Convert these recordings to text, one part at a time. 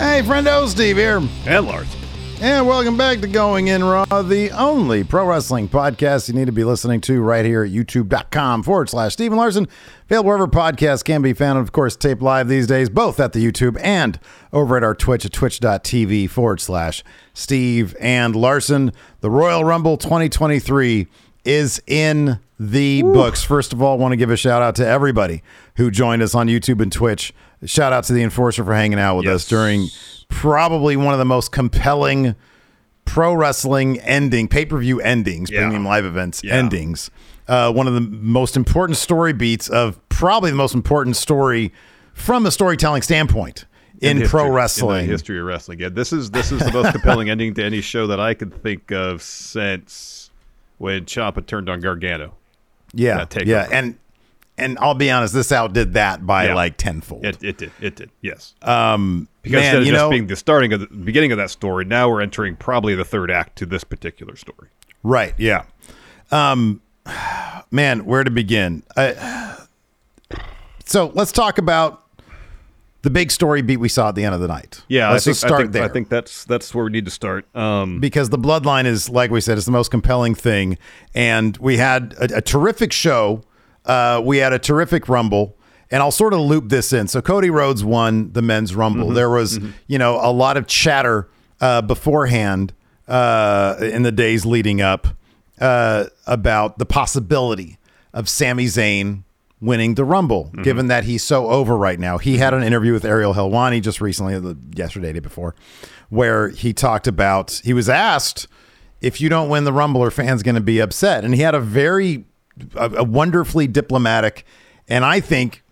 Hey, friendo, Steve here. And Lars. And welcome back to Going In Raw, the only pro wrestling podcast you need to be listening to right here at youtube.com forward slash Stephen Larson. Available wherever podcasts can be found, and of course, tape live these days, both at the YouTube and over at our Twitch at twitch.tv forward slash Steve and Larson. The Royal Rumble 2023 is in the books. First of all, I want to give a shout out to everybody who joined us on YouTube and Twitch. Shout out to the Enforcer for hanging out with us during probably one of the most compelling pro wrestling ending pay per view endings, Yeah. premium live events Yeah. endings. Uh, one of the most important story beats of probably the most important story from a storytelling standpoint in, history- pro in wrestling. history of wrestling. Yeah, this is this is the most compelling ending to any show that I could think of since when Ciampa turned on Gargano. yeah, yeah, and and I'll be honest, this outdid that by Yeah. like tenfold. It, it did. It did. Yes. um, Because man, instead of just know, being the starting of the beginning of that story, now we're entering probably the third act to this particular story. Right. Yeah. Um, man, where to begin? I, so let's talk about the big story beat we saw at the end of the night. Yeah, let's I think, just start I think, there I think that's that's where we need to start. Um, because the bloodline is, like we said, is the most compelling thing, and we had a, a terrific show. Uh, we had a terrific rumble. And I'll sort of loop this in. So Cody Rhodes won the men's rumble. Mm-hmm. There was, you know, a lot of chatter uh, beforehand uh, in the days leading up uh, about the possibility of Sami Zayn winning the Rumble, Mm-hmm. given that he's so over right now. He had an interview with Ariel Helwani just recently, yesterday, day before, where he talked about he was asked if you don't win the Rumble, are fans going to be upset? And he had a very, a, a wonderfully diplomatic, and I think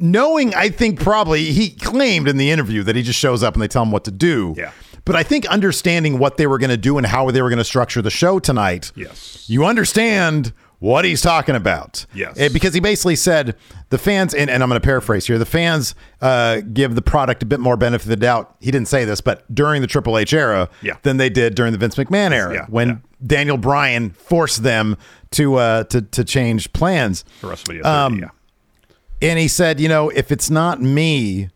knowing, I think probably he claimed in the interview that he just shows up and they tell him what to do. Yeah. But I think understanding what they were going to do and how they were going to structure the show tonight, Yes. you understand what he's talking about. Yes. Eh, because he basically said the fans, and, and I'm going to paraphrase here, the fans uh, give the product a bit more benefit of the doubt. He didn't say this, but during the Triple H era Yeah. than they did during the Vince McMahon era Yeah, when yeah. Daniel Bryan forced them to uh, to to change plans. For WrestleMania 30, Um, yeah. And he said, you know, if it's not me,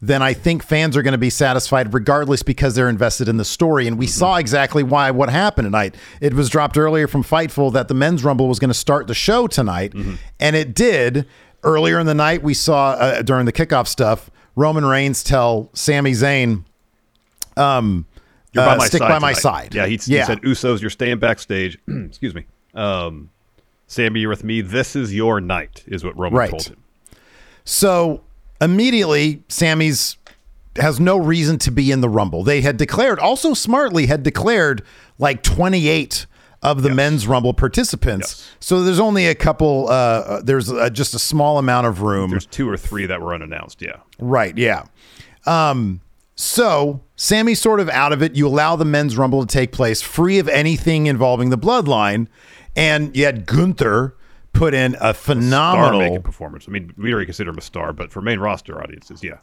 then I think fans are going to be satisfied regardless because they're invested in the story. And we saw exactly why what happened tonight. It was dropped earlier from Fightful that the men's rumble was going to start the show tonight, and it did. Earlier in the night, we saw uh, during the kickoff stuff. Roman Reigns tell Sami Zayn, um, You're by uh, my stick side by my side. Yeah, he, he said, Usos, you're staying backstage. Excuse me. Um, Sammy, you're with me. This is your night, is what Roman Right. told him. So immediately, Sammy's has no reason to be in the Rumble. They had declared, also smartly, had declared like 28 of the men's Rumble participants. Yes. So there's only a couple, uh, uh, there's uh, just a small amount of room. There's two or three that were unannounced. Yeah. Right, yeah. Um, so Sammy's sort of out of it. You allow the men's rumble to take place free of anything involving the bloodline. And yet Gunther put in a phenomenal performance. I mean, we already consider him a star, but for main roster audiences, yeah.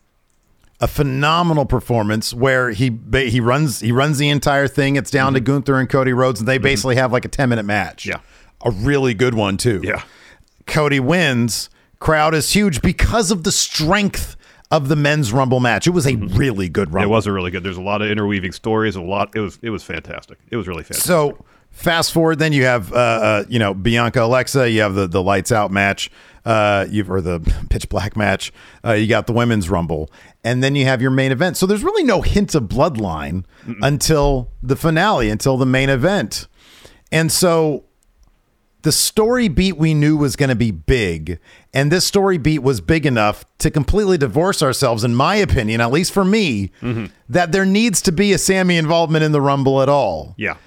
a phenomenal performance where he he runs he runs the entire thing. It's down to mm-hmm. Gunther and Cody Rhodes, and they mm-hmm. basically have like a 10 minute match. Yeah. A really good one too. Yeah. Cody wins. Crowd is huge because of the strength of the men's rumble match. It was a mm-hmm. really good rumble. It was a really good. There's a lot of interweaving stories. A lot. It was. It was fantastic. It was really fantastic. So fast forward, then you have uh, uh, you know Bianca Alexa. You have the the lights out match. Uh, you've or the pitch black match. Uh, you got the women's rumble, and then you have your main event. So there's really no hint of bloodline until the finale, until the main event, and so. The story beat we knew was going to be big, and this story beat was big enough to completely divorce ourselves, in my opinion, at least for me, that there needs to be a Sammy involvement in the Rumble at all. yeah.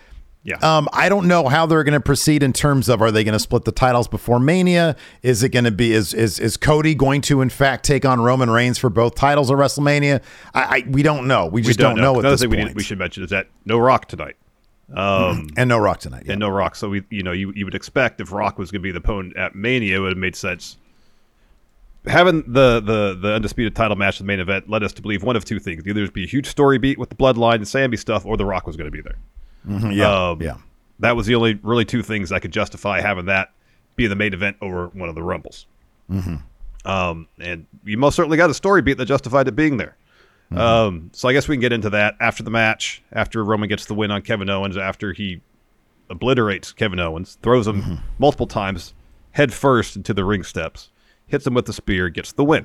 Yeah. Um, I don't know how they're going to proceed in terms of are they going to split the titles before Mania? Is it going to be is is is Cody going to in fact take on Roman Reigns for both titles at WrestleMania? I, I we don't know. We we just don't, know, at Another this thing we, point. need, we should mention is that no Rock tonight. Um, and no Rock tonight. Yeah. and no Rock. So we, you know, you, you would expect if Rock was going to be the opponent at Mania, it would have made sense. Having the, the the undisputed title match the main event led us to believe one of two things: either it'd be a huge story beat with the Bloodline and Sammy stuff, or the Rock was going to be there. Yeah, Um, yeah. That was the only really two things I could justify having that be the main event over one of the Rumbles. Um, and you most certainly got a story beat that justified it being there. Um, so I guess we can get into that after the match, after Roman gets the win on Kevin Owens, after he obliterates Kevin Owens, throws him multiple times head first into the ring steps, hits him with the spear, gets the win.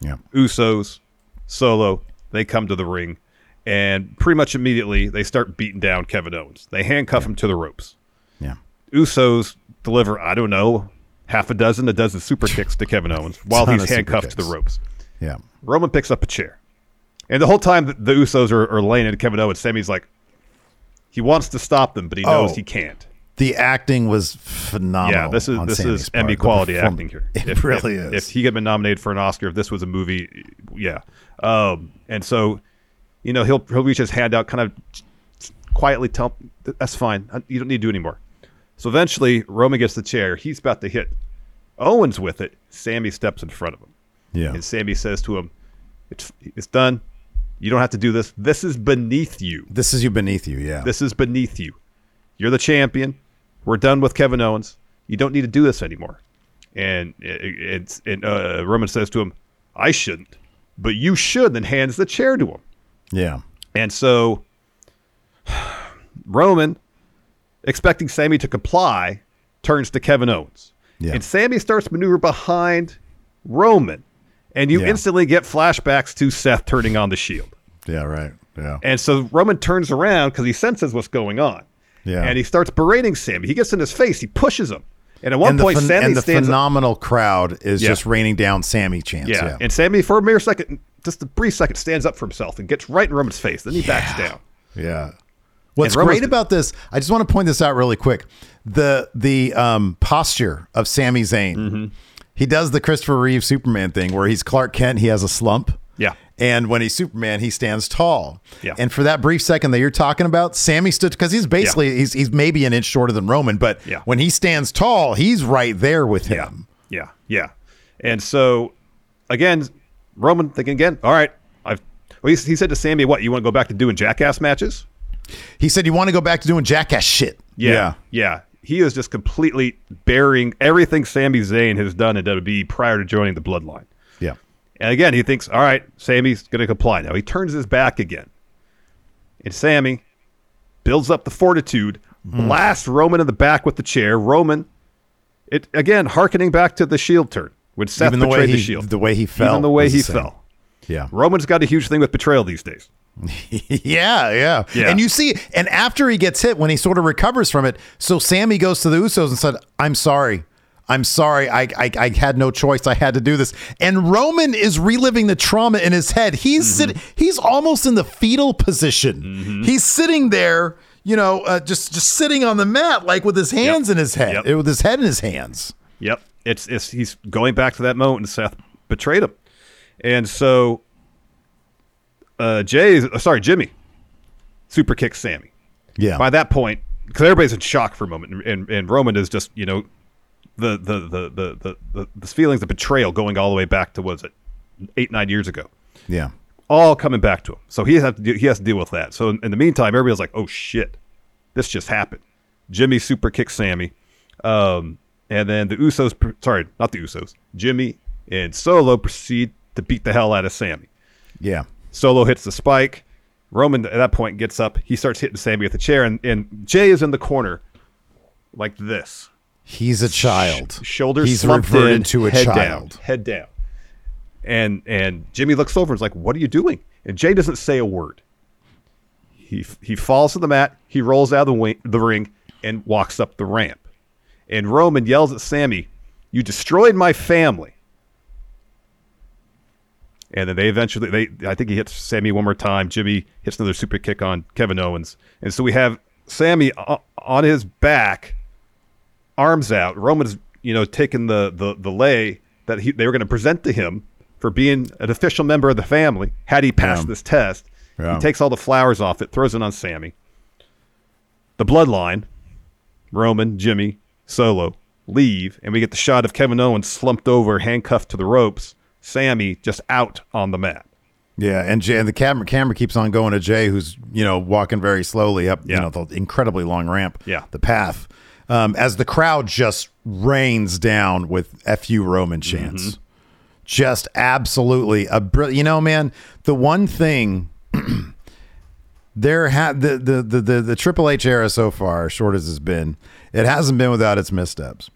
Yeah. Usos, Solo, they come to the ring, and pretty much immediately they start beating down Kevin Owens. They handcuff him to the ropes. Yeah. Usos deliver, I don't know, half a dozen, a dozen super kicks to Kevin Owens while he's handcuffed to the ropes. Yeah. Roman picks up a chair. And the whole time the, the Usos are, are laying into Kevin Owens, Sammy's like, he wants to stop them, but he knows Oh. he can't. The acting was phenomenal. Yeah, this is this Sammy's is. Emmy quality acting here. It If- really if- is. If he had been nominated for an Oscar, if this was a movie, yeah. Um, and so, you know, he'll he'll reach his hand out, kind of quietly tell, "That's fine. You don't need to do anymore." So eventually, Roman gets the chair. He's about to hit Owens with it. Sammy steps in front of him, yeah. and Sammy says to him, "It's it's done. You don't have to do this. This is beneath you." This is you beneath you. Yeah. This is beneath you. You're the champion. We're done with Kevin Owens. You don't need to do this anymore. And it, it's and uh, Roman says to him, "I shouldn't, but you should." Then hands the chair to him. Yeah. And so Roman, expecting Sammy to comply, turns to Kevin Owens. Yeah. And Sammy starts maneuver behind Roman. And you Yeah. instantly get flashbacks to Seth turning on the shield. Yeah. Right. Yeah. And so Roman turns around because he senses what's going on. Yeah. And he starts berating Sammy. He gets in his face. He pushes him. And at one and point, phen- Sammy and the stands up. phenomenal crowd is Yeah. just raining down Sammy chants. Yeah. Yeah. And Sammy, for a mere second, just a brief second, stands up for himself and gets right in Roman's face. Then he backs down. Yeah. What's great about this, I just want to point this out really quick. The the um, posture of Sami Zayn. Mm-hmm. He does the Christopher Reeve Superman thing where he's Clark Kent, he has a slump. Yeah. And when he's Superman, he stands tall. Yeah. And for that brief second that you're talking about, Sammy stood because he's basically he's he's maybe an inch shorter than Roman, but Yeah. when he stands tall, he's right there with him. Yeah. Yeah. And so, again, Roman thinking again, all right, I've. Well, he, he said to Sammy, what, you want to go back to doing jackass matches? He said you want to go back to doing jackass shit. Yeah. Yeah. He is just completely burying everything Sami Zayn has done in WWE prior to joining the bloodline. Yeah. And again, he thinks, all right, Sammy's going to comply. Now he turns his back again. And Sammy builds up the fortitude, Hmm. blasts Roman in the back with the chair. Roman, it again, hearkening back to the shield turn when Seth Even the way betrayed the, he- shield. the way he fell Even the way he fell. Yeah. Roman's got a huge thing with betrayal these days. yeah, yeah, Yeah. And you see, and after he gets hit, when he sort of recovers from it, so Sammy goes to the Usos and said, "I'm sorry." I'm sorry. I, I I had no choice. I had to do this. And Roman is reliving the trauma in his head. He's Mm-hmm. sitting. He's almost in the fetal position. He's sitting there, you know, uh, just just sitting on the mat, like with his hands in his head, Yep. with his head in his hands. Yep. It's it's he's going back to that moment when Seth betrayed him. And so uh Jay uh, sorry, Jimmy super kicks Sammy. Yeah. By that point, because everybody's in shock for a moment, and, and, and Roman is just, you know, the the, the, the, the, the the feelings of betrayal going all the way back to what was it, eight, nine years ago. yeah. All coming back to him. So he has to do, he has to deal with that. So in, in the meantime, everybody's like, oh shit, this just happened. Jimmy super kicks Sammy. Um, and then the Usos, sorry, not the Usos, Jimmy and Solo proceed to beat the hell out of Sammy. Yeah. Solo hits the spike. Roman at that point gets up. He starts hitting Sammy with the chair, and, and Jay is in the corner like this. He's a child. Shoulders He's reverted in, to a head child. down, head down. And and Jimmy looks over and is like, "What are you doing?" And Jay doesn't say a word. He he falls to the mat. He rolls out of the, wing, the ring and walks up the ramp. And Roman yells at Sammy, "You destroyed my family." And then they eventually they I think he hits Sammy one more time. Jimmy hits another super kick on Kevin Owens. And so we have Sammy on his back, arms out. Roman's, you know, taking the the the lei that he, they were going to present to him for being an official member of the family had he passed Yeah. this test. Yeah. He takes all the flowers off it, throws it on Sammy. The bloodline, Roman, Jimmy, Solo leave, and we get the shot of Kevin Owens slumped over, handcuffed to the ropes. Sammy just out on the mat. Yeah, and Jay, and the camera camera keeps on going to Jay, who's you know walking very slowly up, Yeah. you know, the incredibly long ramp, Yeah. the path, um, as the crowd just rains down with "fu Roman" chants. Mm-hmm. Just absolutely a brilliant. You know, man, the one thing there had the, the the the the Triple H era so far, short as it's been, it hasn't been without its missteps.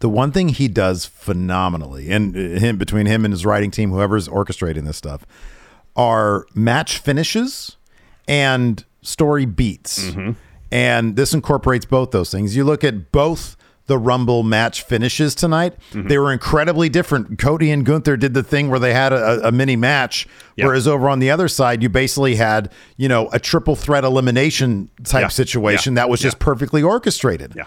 The one thing he does phenomenally, and uh, him between him and his writing team, whoever's orchestrating this stuff, are match finishes and story beats. And this incorporates both those things. You look at both the Rumble match finishes tonight, they were incredibly different. Cody and Gunther did the thing where they had a, a mini match, Yep. whereas over on the other side, you basically had, you know, a triple threat elimination type Yeah. situation Yeah. that was just Yeah. perfectly orchestrated. Yeah.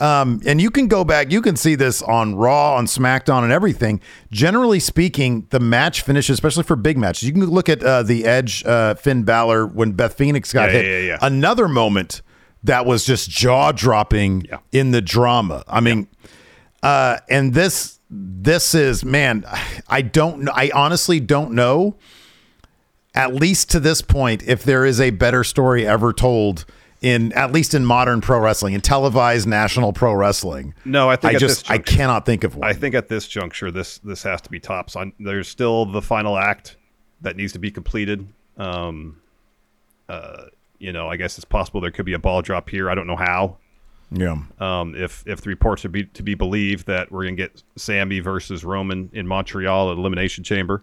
Um, and you can go back, you can see this on Raw, on SmackDown, and everything. Generally speaking, the match finishes, especially for big matches. You can look at uh, the Edge uh, Finn Balor when Beth Phoenix got hit. yeah, yeah, yeah. Another moment that was just jaw dropping Yeah. in the drama. I mean, uh, and this this is man, I don't know. I honestly don't know. At least to this point, if there is a better story ever told in at least in modern pro wrestling, in televised national pro wrestling. No, I think I just this I cannot think of one. I think at this juncture, this this has to be tops. On there's still the final act that needs to be completed. Um, uh, you know, I guess it's possible there could be a ball drop here. I don't know how. yeah. Um, if if the reports are be to be believed that we're gonna get Sammy versus Roman in Montreal at Elimination Chamber,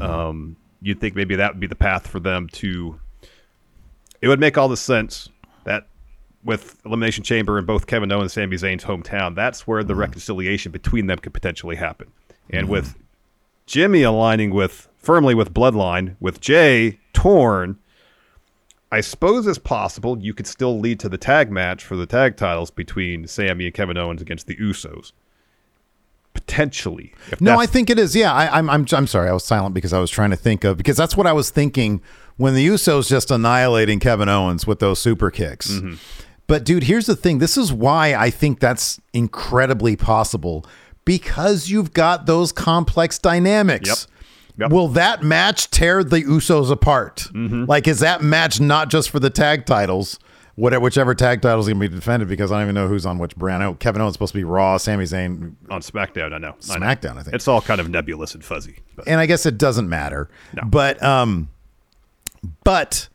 Um, you'd think maybe that would be the path for them to. It would make all the sense that with Elimination Chamber in both Kevin Owens and Sami Zayn's hometown, that's where the reconciliation between them could potentially happen. And with Jimmy aligning with firmly with Bloodline, with Jay torn, I suppose it's possible you could still lead to the tag match for the tag titles between Sammy and Kevin Owens against the Usos. Potentially. No, I think it is. Yeah, I, I'm, I'm. I'm sorry. I was silent because I was trying to think of because that's what I was thinking when the Usos just annihilating Kevin Owens with those super kicks. Mm-hmm. But dude, here's the thing. This is why I think that's incredibly possible because you've got those complex dynamics. Yep. Yep. Will that match tear the Usos apart? Mm-hmm. Like, is that match not just for the tag titles? Whatever, whichever tag titles going to be defended, because I don't even know who's on which brand. I know Kevin Owens is supposed to be Raw, Sami Zayn on SmackDown, I know. I know. SmackDown, I think. It's all kind of nebulous and fuzzy. But and I guess it doesn't matter. No. But um but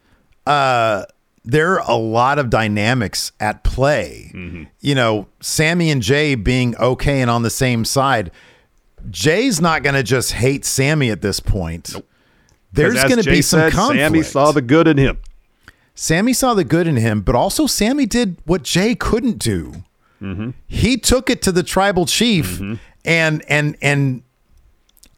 uh there are a lot of dynamics at play. Mm-hmm. You know, Sammy and Jay being okay and on the same side. Jay's not going to just hate Sammy at this point. Nope. There's going to be some said, conflict. Sammy saw the good in him. Sammy saw the good in him, but also Sammy did what Jay couldn't do. Mm-hmm. He took it to the tribal chief mm-hmm. and and and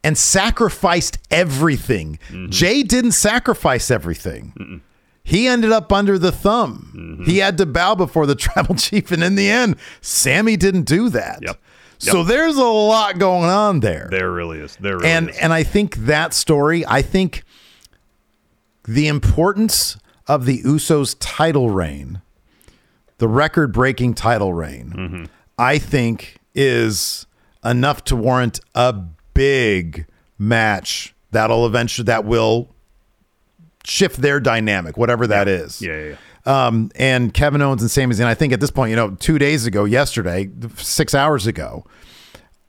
and sacrificed everything. Mm-hmm. Jay didn't sacrifice everything. He ended up under the thumb. He had to bow before the tribal chief, and in the end, Sammy didn't do that. Yep. So there's a lot going on there There really is. There really and is. and I think that story, I think the importance of the Usos title reign, the record breaking title reign, Mm-hmm. I think is enough to warrant a big match that'll eventually that will shift their dynamic, whatever that is. yeah, yeah, yeah. Um, and Kevin Owens and Sami Zayn, I think at this point, you know, two days ago, yesterday, six hours ago,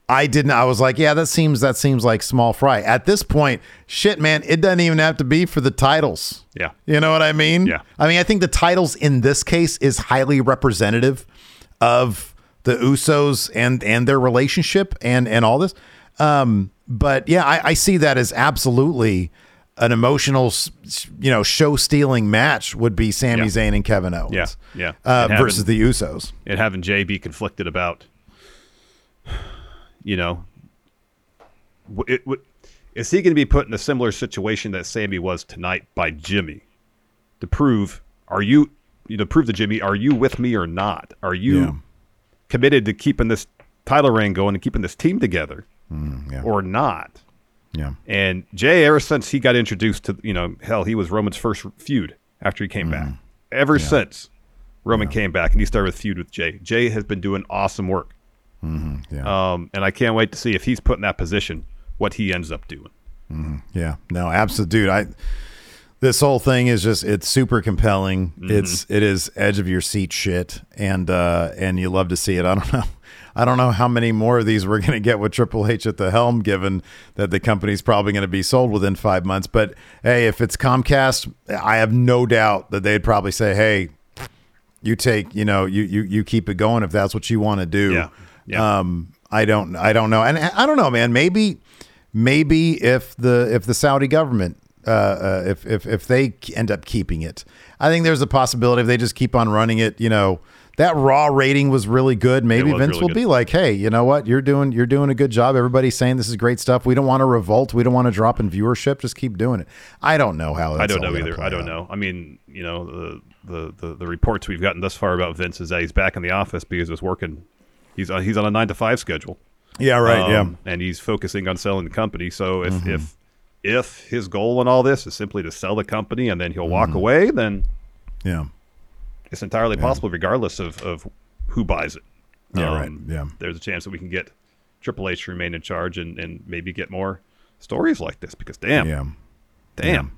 I didn't. I was like, yeah, that seems that seems like small fry. At this point, shit, man, it doesn't even have to be for the titles. Yeah. you know what I mean. Yeah. I mean, I think the titles in this case is highly representative of the Usos and and their relationship and and all this. Um, but yeah, I, I see that as absolutely an emotional, you know, show stealing match would be Sami Yeah. Zayn and Kevin Owens. Yeah, yeah. Uh, having- versus the Usos. and having Jay be conflicted about, you know, it, is he going to be put in a similar situation that Sammy was tonight by Jimmy to prove are you, you know, prove to Jimmy are you with me or not? Are you Yeah. committed to keeping this title reign going and keeping this team together Mm, yeah. or not? Yeah. And Jay, ever since he got introduced to, you know, hell, he was Roman's first feud after he came back. Mm-hmm. Ever since Roman came back and he started with feud with Jay, Jay has been doing awesome work. Yeah. Um, and I can't wait to see if he's put in that position, what he ends up doing. Yeah, no, absolutely, dude. I this whole thing is just it's super compelling. Mm-hmm. It's it is edge of your seat shit, and uh and you love to see it. I don't know. I don't know how many more of these we're going to get with Triple H at the helm, given that the company's probably going to be sold within five months. But hey, if it's Comcast, I have no doubt that they'd probably say, "Hey, you take, you know, you you you keep it going if that's what you want to do." Yeah. Yeah. Um, I don't, I don't know, and I don't know, man. Maybe, maybe if the if the Saudi government, uh, uh, if if if they end up keeping it, I think there's a possibility if they just keep on running it. You know, that Raw rating was really good. Maybe Vince really will good. be like, hey, you know what? You're doing you're doing a good job. Everybody's saying this is great stuff. We don't want to revolt. We don't want to drop in viewership. Just keep doing it. I don't know how. I don't know either. I don't out. know. I mean, you know, the, the, the, the reports we've gotten thus far about Vince is that he's back in the office because he's working. He's on, he's on a nine to five schedule. Yeah, right. yeah. Um, and he's focusing on selling the company. So if Mm-hmm. if if his goal in all this is simply to sell the company and then he'll walk Mm-hmm. away, then Yeah. It's entirely possible, regardless of, of who buys it. Um, Yeah, right. Yeah. There's a chance that we can get Triple H to remain in charge and, and maybe get more stories like this because damn, Yeah. damn.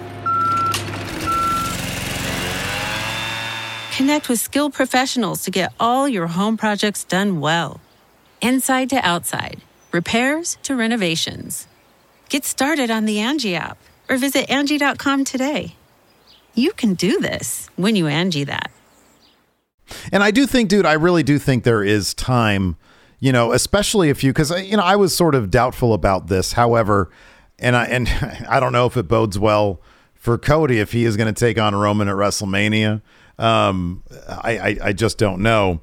Connect with skilled professionals to get all your home projects done well. Inside to outside, repairs to renovations. Get started on the Angie app or visit Angi.com today. You can do this when you Angie that. And I do think, dude, I really do think there is time, you know, especially if you, because uh, you know, I was sort of doubtful about this. However, and I and I don't know if it bodes well for Cody if he is going to take on Roman at WrestleMania. Um, I, I I just don't know.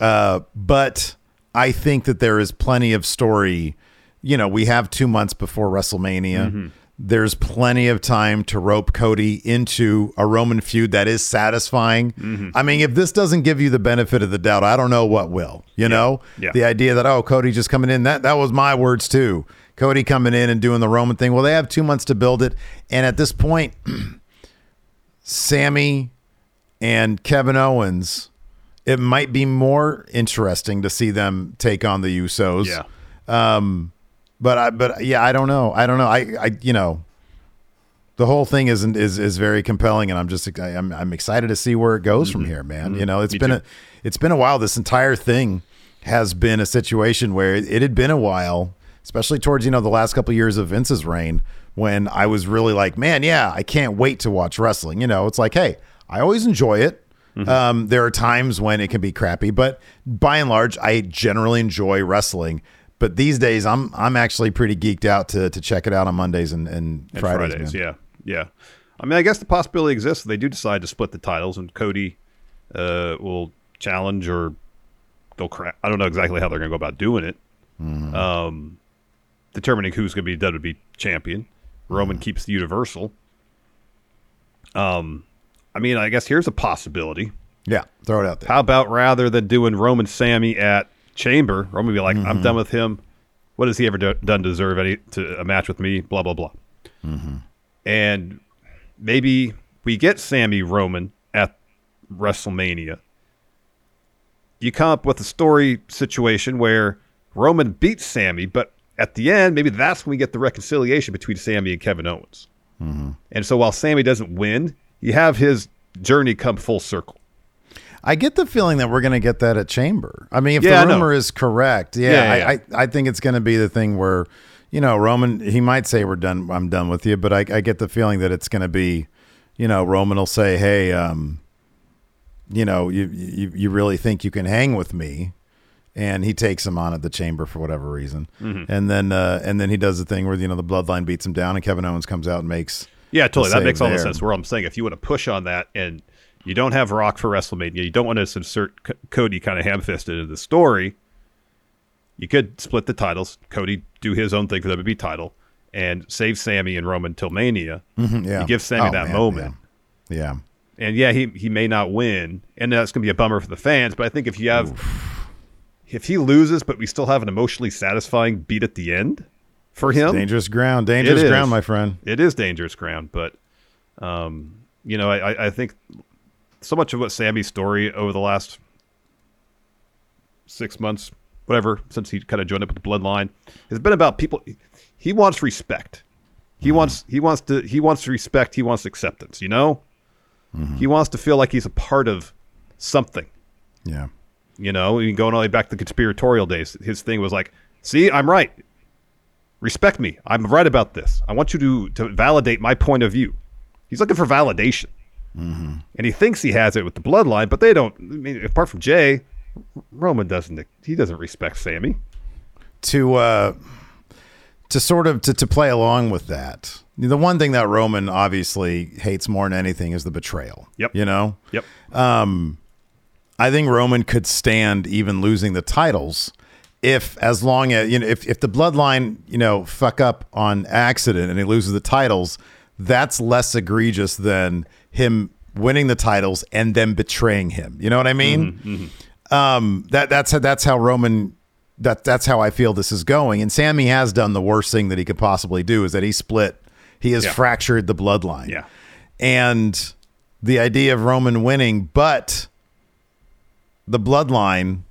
Uh, but I think that there is plenty of story. You know, we have two months before WrestleMania. There's plenty of time to rope Cody into a Roman feud that is satisfying. I mean, if this doesn't give you the benefit of the doubt, I don't know what will. You know, Yeah. the idea that oh, Cody just coming in that that was my words too. Cody coming in and doing the Roman thing. Well, they have two months to build it, and at this point, Sammy and Kevin Owens, it might be more interesting to see them take on the Usos. Yeah. Um, but I, but yeah, I don't know. I don't know. I, I, you know, the whole thing isn't is is very compelling, and I'm just I- I'm I'm excited to see where it goes from here, man. You know, it's Me been too. a it's been a while. This entire thing has been a situation where it, it had been a while, especially towards you know the last couple of years of Vince's reign, when I was really like, man, yeah, I can't wait to watch wrestling. You know, it's like, hey, I always enjoy it. Um, there are times when it can be crappy, but by and large, I generally enjoy wrestling. But these days, I'm I'm actually pretty geeked out to to check it out on Mondays and, and, And Fridays. Fridays, yeah, yeah. I mean, I guess the possibility exists that they do decide to split the titles, and Cody uh, will challenge or they'll cra I don't know exactly how they're going to go about doing it. Mm-hmm. Um, determining who's going to be WWE champion. Roman Mm-hmm. keeps the Universal. Um, I mean, I guess here's a possibility. Yeah, throw it out there. How about rather than doing Roman Sammy at Chamber, Roman be like, Mm-hmm. "I'm done with him. What has he ever do- done to deserve any to a match with me?" Blah blah blah. Mm-hmm. And maybe we get Sammy Roman at WrestleMania. You come up with a story situation where Roman beats Sammy, but at the end, maybe that's when we get the reconciliation between Sammy and Kevin Owens. Mm-hmm. And so while Sammy doesn't win, you have his journey come full circle. I get the feeling that we're going to get that at Chamber. I mean, if Yeah, the rumor is correct, yeah, Yeah, yeah, I, I, I think it's going to be the thing where, you know, Roman, he might say, we're done, I'm done with you, but I, I get the feeling that it's going to be, you know, Roman will say, hey, um, you know, you, you, you really think you can hang with me? And he takes him on at the chamber for whatever reason, Mm-hmm. and then uh, and then he does the thing where you know the bloodline beats him down, and Kevin Owens comes out and makes Yeah, totally. That makes all the sense. Where I'm saying, if you want to push on that and you don't have Rock for WrestleMania, you don't want to insert C- Cody kind of ham-fisted into the story. You could split the titles. Cody do his own thing for the WWE title and save Sammy and Roman till Mania. Mhm, yeah. You give Sammy Oh, that man, moment. yeah. yeah. And yeah, he he may not win, and that's going to be a bummer for the fans. But I think if you have, if he loses, but we still have an emotionally satisfying beat at the end for him, dangerous ground, dangerous ground, my friend. It is dangerous ground, but um, you know, I, I- think so much of what Sammy's story over the last six months, whatever, since he kind of joined up with the bloodline, has been about people. He wants respect. He wants he wants to he wants respect. He wants acceptance. You know, he wants to feel like he's a part of something. Yeah. You know, going all the way back to the conspiratorial days, his thing was like, "See, I'm right. Respect me. I'm right about this. I want you to to validate my point of view." He's looking for validation, and he thinks he has it with the bloodline, but they don't. I mean, apart from Jay, Roman doesn't. He doesn't respect Sammy. to uh to sort of to, to play along with that the one thing that roman obviously hates more than anything is the betrayal Yep. you know Yep. i think roman could stand even losing the titles if as long as you know if, if the bloodline you know fuck up on accident and he loses the titles that's less egregious than him winning the titles and then betraying him. You know what i mean? Um that that's that's how roman that that's how i feel this is going. And sammy has done the worst thing that he could possibly do is that he split he has Yeah. fractured the bloodline. Yeah. and the idea of Roman winning, but the bloodline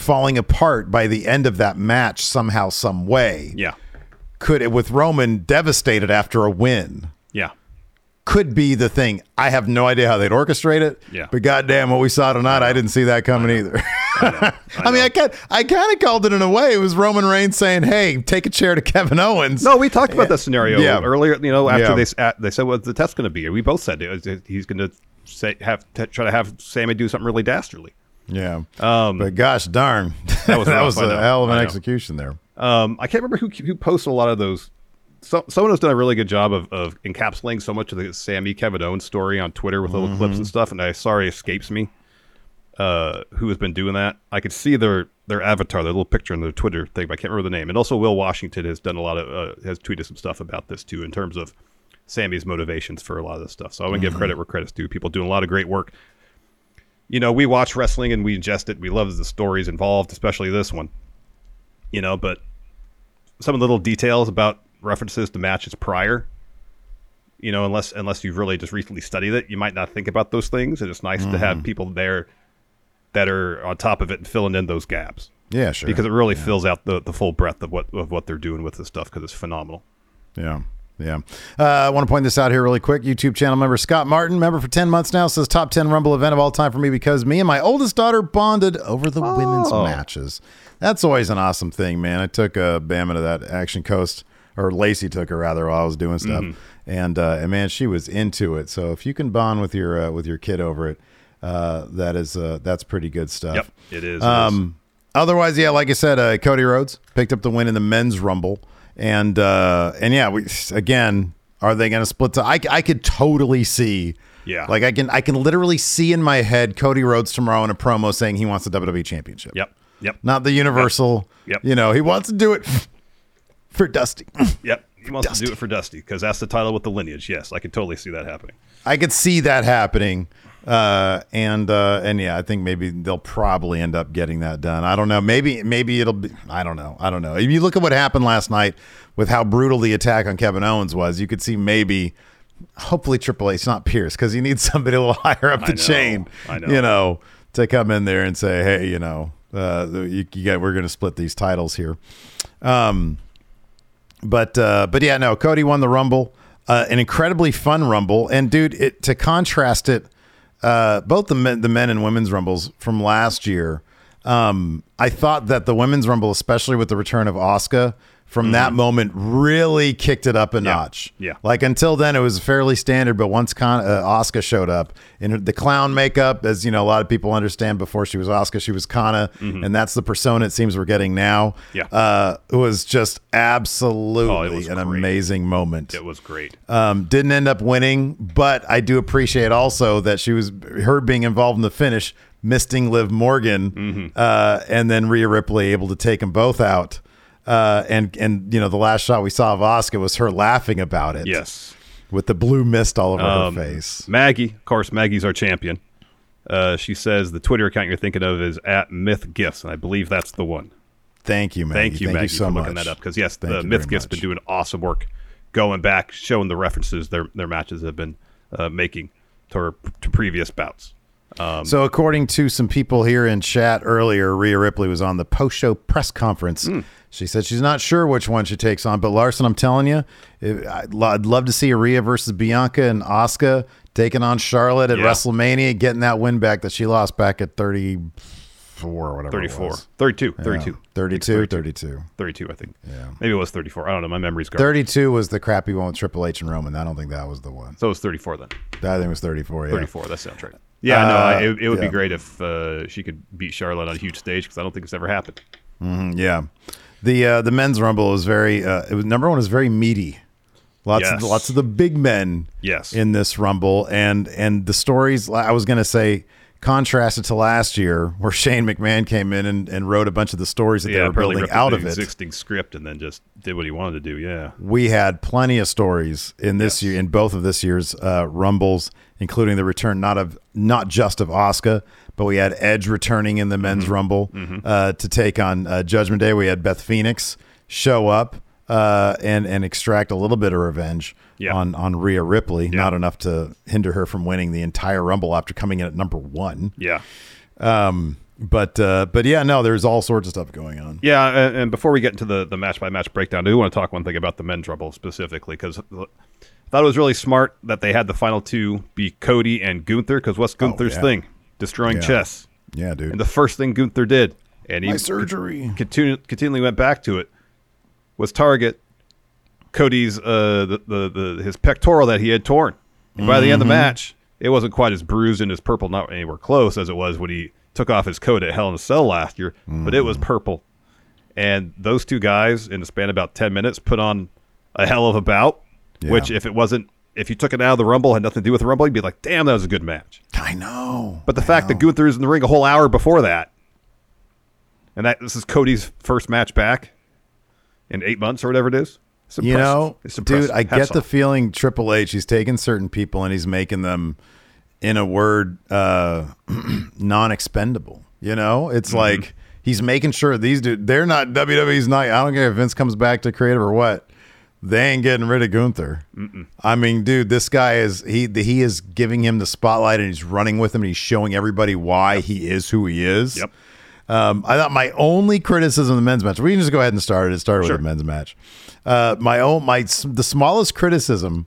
falling apart by the end of that match somehow, some way. Yeah. Could it with Roman devastated after a win? Yeah. Could be the thing. I have no idea how they'd orchestrate it. Yeah. But goddamn, what we saw tonight, I, didn't see that coming either. I, mean, I kind, I kind of called it in a way. It was Roman Reigns saying, "Hey, take a chair to Kevin Owens." No, we talked about that scenario Yeah. earlier. You know, after Yeah. they at- they said what the test going to be. We both said it, was- he's going to say have t- try to have Sammy do something really dastardly. Yeah. but gosh darn, That was that was a know. hell of an execution there. Um, I can't remember who who posted a lot of those. So, someone has done a really good job of, of encapsulating so much of the Sammy Kevin Owens story on Twitter with little clips Mm-hmm. and stuff, and I sorry escapes me. Uh, who has been doing that? I could see their their avatar, their little picture in their Twitter thing, but I can't remember the name. And also, Will Washington has done a lot of uh, has tweeted some stuff about this too, in terms of Sammy's motivations for a lot of this stuff. So I want to Mm-hmm. give credit where credit's due. People doing a lot of great work. You know, we watch wrestling and we ingest it. We love the stories involved, especially this one. You know, but some of the little details about references to matches prior. You know, unless unless you've really just recently studied it, you might not think about those things. And it's nice to Mm-hmm. have people there that are on top of it and filling in those gaps Yeah, sure. because it really fills out the, the full breadth of what of what they're doing with this stuff because it's phenomenal. Yeah. Yeah. Uh, I want to point this out here really quick. YouTube channel member Scott Martin, member for 10 months now, says top 10 Rumble event of all time for me because me and my oldest daughter bonded over the women's matches. That's always an awesome thing, man. I took uh, Bama to that Action Coast, or Lacey took her rather while I was doing stuff. And, uh, and man, she was into it. So if you can bond with your, uh, with your kid over it, uh, that is, uh, that's pretty good stuff. Yep, it is. it is. Um, otherwise, yeah, like I said, uh, Cody Rhodes picked up the win in the men's rumble, and uh, and yeah, we again, are they going to split? To, I I could totally see. Yeah. like I can I can literally see in my head Cody Rhodes tomorrow in a promo saying he wants the WWE Championship. Yep. Yep. Not the Universal. Yep. You know, he wants to do it for Dusty. Yep. He wants Dusty. to do it for Dusty because that's the title with the lineage. Yes, I could totally see that happening. I could see that happening. Uh, and uh, and yeah, I think maybe they'll probably end up getting that done. I don't know. Maybe maybe it'll be. I don't know. I don't know. If you look at what happened last night with how brutal the attack on Kevin Owens was, you could see maybe. Hopefully, Triple H, not Pearce, because you need somebody a little higher up the know. chain. I know. You know, to come in there and say, "Hey, you know, uh, you, you got, we're going to split these titles here." Um, but uh, but yeah, no. Cody won the Rumble, uh, an incredibly fun Rumble, and dude, it, to contrast it, uh, both the men, the men and women's Rumbles from last year, um, I thought that the women's Rumble, especially with the return of Asuka, from that moment really kicked it up a notch. Mm-hmm. Yeah. Like until then, it was fairly standard, but once Con- uh, Asuka showed up in the clown makeup, as you know, a lot of people understand. Before she was Asuka, she was Kana, and that's the persona it seems we're getting now. Mm-hmm. Yeah. uh, it was just absolutely Oh, was an great. amazing moment. It was great. Um, didn't end up winning, but I do appreciate also that she was her being involved in the finish, misting Liv Morgan, Mm-hmm. uh, and then Rhea Ripley able to take them both out. Uh, and and you know the last shot we saw of Asuka was her laughing about it. Yes. with the blue mist all over Um, her face. Maggie, of course, Maggie's our champion. Uh, she says the Twitter account you're thinking of is at Myth Gifts, and I believe that's the one. Thank you, Maggie. Thank you, Maggie, so for much. looking that up. Because yes, Thank the Myth Gifts been doing awesome work, going back, showing the references their their matches have been uh, making to her, to previous bouts. Um, So, according to some people here in chat earlier, Rhea Ripley was on the post show press conference. Hmm. She said she's not sure which one she takes on, but Larson, I'm telling you, I'd love to see Rhea versus Bianca and Asuka taking on Charlotte at Yeah. WrestleMania, getting that win back that she lost back at 34 or whatever. it 34, was. 32, Yeah. 32, 32, 32. 32, I think. Yeah, maybe it was 34. I don't know. My memory's garbage. 32 was the crappy one with Triple H and Roman. I don't think that was the one. So it was 34 then. I think it was 34. Yeah. 34. That sounds right. Yeah, no, Uh, I, it, it would yeah. be great if uh, she could beat Charlotte on a huge stage because I don't think it's ever happened. Mhm, yeah. The uh, the men's rumble was very uh, it was number one was very meaty. Lots Yes. of lots of the big men Yes. in this rumble and and the stories I was gonna say contrasted to last year where Shane McMahon came in and, and wrote a bunch of the stories that they were building out of it. existing script and then just did what he wanted to do. Yeah. We had plenty of stories in this year in both of this year's uh, rumbles, including the return not of not just of Asuka, but we had Edge returning in the men's Mm-hmm. rumble uh, to take on uh, Judgment Day. We had Beth Phoenix show up uh, and and extract a little bit of revenge Yeah. on on Rhea Ripley, not enough to hinder her from winning the entire Rumble after coming in at number one. Yeah. Um, but uh, but yeah, no, there's all sorts of stuff going on. Yeah, and, and before we get into the, the match by match breakdown, I do want to talk one thing about the men's Rumble specifically because thought it was really smart that they had the final two be Cody and Gunther because what's Gunther's yeah. thing? Destroying Yeah. chess. Yeah, dude. And the first thing Gunther did, and he My surgery. continu- continually went back to it, was target Cody's uh the, the, the his pectoral that he had torn. And by the end of the Mm-hmm. match, it wasn't quite as bruised and as purple, not anywhere close as it was when he took off his coat at Hell in a Cell last year, but it was Mm. purple. And those two guys, in the span of about ten minutes, put on a hell of a bout. Yeah. Which, if it wasn't, if you took it out of the Rumble, had nothing to do with the Rumble, you'd be like, "Damn, that was a good match." I know. But the fact that Gunther is in the ring a whole hour before that, and that this is Cody's first match back in eight months or whatever it is, it's you know, dude. I get the feeling Triple H he's taking certain people and he's making them, in a word, uh, non-expendable. You know, Mm-hmm. it's like he's making sure these dude they're not WWE's night. I don't care if Vince comes back to creative or what. They ain't getting rid of Gunther. I mean, dude, this guy is he he is giving him the spotlight and he's running with him and he's showing everybody why he is who he is. Yep. Um, I thought my only criticism of the men's match. We can just go ahead and start it. It started Sure. with the men's match. Uh, my own my the smallest criticism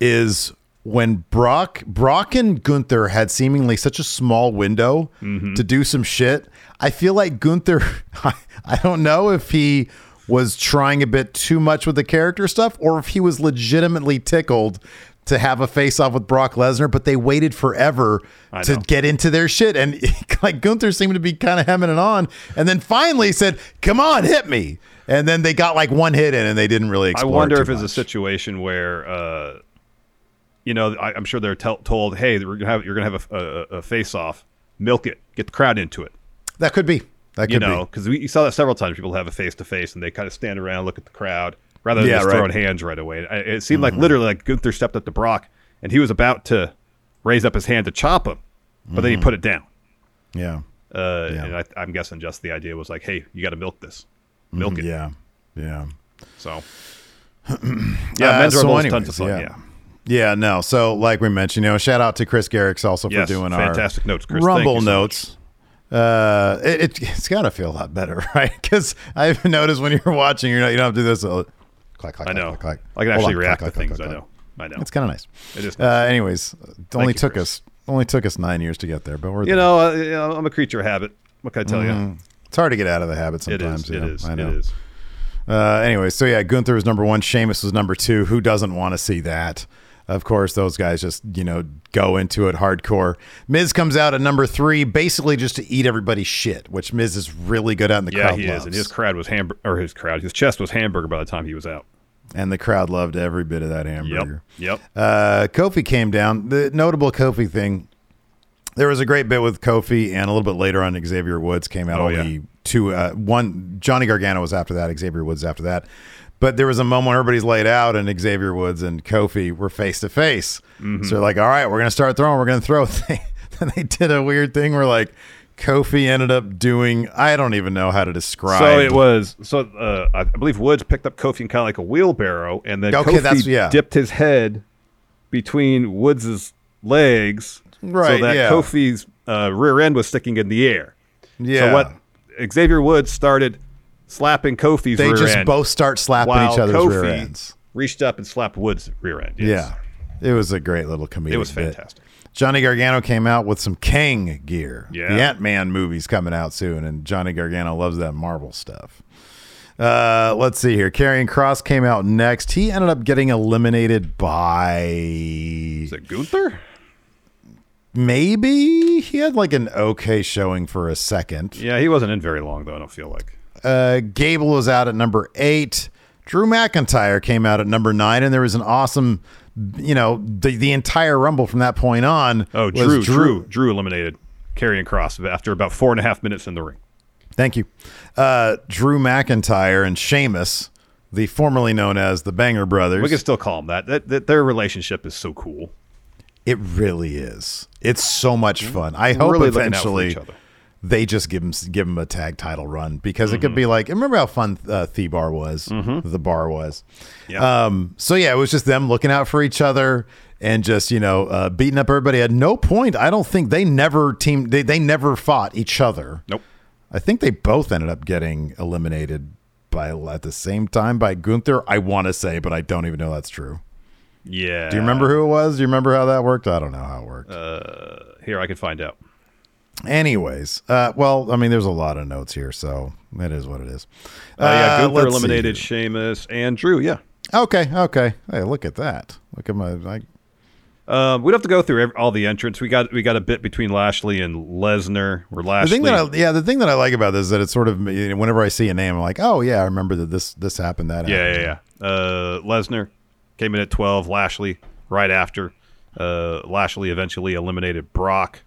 is when Brock Brock and Gunther had seemingly such a small window to do some shit. I feel like Gunther. I, I don't know if he was trying a bit too much with the character stuff or if he was legitimately tickled to have a face off with Brock Lesnar, but they waited forever to get into their shit. And like Gunther seemed to be kind of hemming it on. And then finally said, Come on, hit me. And then they got like one hit in and they didn't really I wonder if it's a situation where, uh, you know, I, I'm sure they're tell told, "Hey, we're gonna have you're gonna have a, a, a face off, milk it, get the crowd into it." That could be. That you know, because we you saw that several times. People have a face to face and they kind of stand around, look at the crowd, rather than Yeah, just right. Mm-hmm. throwing hands right away. I- It seemed like literally like Gunther stepped up to Brock and he was about to raise up his hand to chop him, but then he put it down. Yeah. Uh, Mm-hmm. Yeah. And I, I'm guessing just the idea was like, "Hey, you got to milk this, milk it." Mm-hmm. Yeah. Yeah. So, yeah, Uh, men's so anyways, tons of fun. yeah. Yeah, Yeah, no. So, like we mentioned, you know, shout out to Chris Garrix also Yes, for doing fantastic our notes, Chris. Thank Rumble notes. Uh, it, it, it's got to feel a lot better, right? Because I've noticed when you're watching, you're not, you don't have to do this. Uh, clack, clack, I know. clack, clack. I can actually on, react clack, to things. I know. I know. It's kind of nice. It is Uh, anyways, it only you, took us only took us nine years to get there, but we're You there. know, uh, you know, I'm a creature of habit. What can I tell you? it's hard to get out of the habit sometimes. is. It yeah, is. I know. is. Uh, anyway, so yeah, Gunther was number one. Sheamus was number two. Who doesn't want to see that? Of course, those guys just you know go into it hardcore. Miz comes out at number three, basically just to eat everybody's shit, which Miz is really good at. in the Yeah, crowd he loves. is, and his crowd was hamburger, or his crowd, his chest was hamburger by the time he was out. and the crowd loved every bit of that hamburger. Yep. Yep. Uh, Kofi came down. The notable Kofi thing. There was a great bit with Kofi, and a little bit later on, Xavier Woods came out. Oh, only yeah. two, uh, one. Johnny Gargano was after that. Xavier Woods after that. But there was a moment when everybody's laid out, and Xavier Woods and Kofi were face to face. Mm-hmm. So they're like, "All right, we're gonna start throwing. We're gonna throw." Then they did a weird thing where like Kofi ended up doing. I don't even know how to describe. So it was. So uh, I believe Woods picked up Kofi in kind of like a wheelbarrow, and then Okay, Kofi yeah. dipped his head between Woods's legs, Right, So that yeah. Kofi's uh, rear end was sticking in the air. Yeah. So what Xavier Woods started slapping Kofi's They just end both start slapping each other's Kofi rear ends. reached up and slapped Woods' rear end. Yes. Yeah, it was a great little comedic. It was bit. fantastic. Johnny Gargano came out with some Kang gear. Yeah. the Ant Man movie's coming out soon, and Johnny Gargano loves that Marvel stuff. Uh, let's see here. Karrion Kross came out next. He ended up getting eliminated by Is it Gunther? maybe he had like an okay showing for a second. Yeah, he wasn't in very long though. I don't feel like. Uh, Gable was out at number eight. Drew McIntyre came out at number nine, and there was an awesome, you know, the, the entire Rumble from that point on. Oh, was Drew, Drew, Drew eliminated Karrion Kross after about four and a half minutes in the ring. Thank you. Uh, Drew McIntyre and Sheamus, the formerly known as the Banger Brothers. We can still call them that. That, that. Their relationship is so cool. it really is. It's so much fun. I hope really looking out for eventually. They just give him give him a tag title run because it could Mm-hmm. be like remember how fun uh, the bar was the bar was Yeah. um so yeah it was just them looking out for each other and just you know uh, beating up everybody at no point i don't think they never teamed they, they never fought each other Nope. i think they both ended up getting eliminated by at the same time by gunther i want to say but i don't even know that's true Yeah. do you remember who it was do you remember how that worked i don't know how it worked Here, I can find out. Anyways, uh, well, I mean, there's a lot of notes here, so it is what it is. Uh, yeah, Uh, Gunther see eliminated. Sheamus and Drew. Yeah. Okay, okay. Hey, look at that. Look at my. I, Um, we don't have to go through every, all the entrants. We got we got a bit between Lashley and Lesnar. The Lashley, thing that I, yeah, the thing that I like about this is that it's sort of you know, whenever I see a name, I'm like, oh yeah, I remember that this this happened. That yeah, happened. yeah, yeah. Uh, Lesnar came in at twelve. Lashley right after. Uh, Lashley eventually eliminated Brock.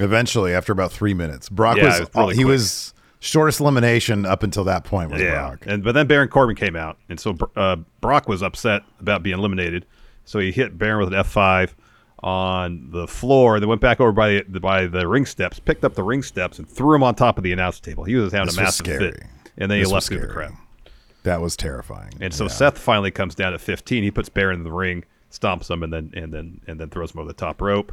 Eventually, after about three minutes, Brock Yeah, was, was really he quick. was shortest elimination up until that point was Yeah, Brock. and but then Baron Corbin came out, and so uh, Brock was upset about being eliminated. So he hit Baron with an F five on the floor, then went back over by the by the ring steps, picked up the ring steps, and threw him on top of the announce table. He was having This a massive scary. fit, and then he left through the crowd. That was terrifying. And so Yeah. Seth finally comes down at 15. He puts Baron in the ring, stomps him, and then and then and then throws him over the top rope.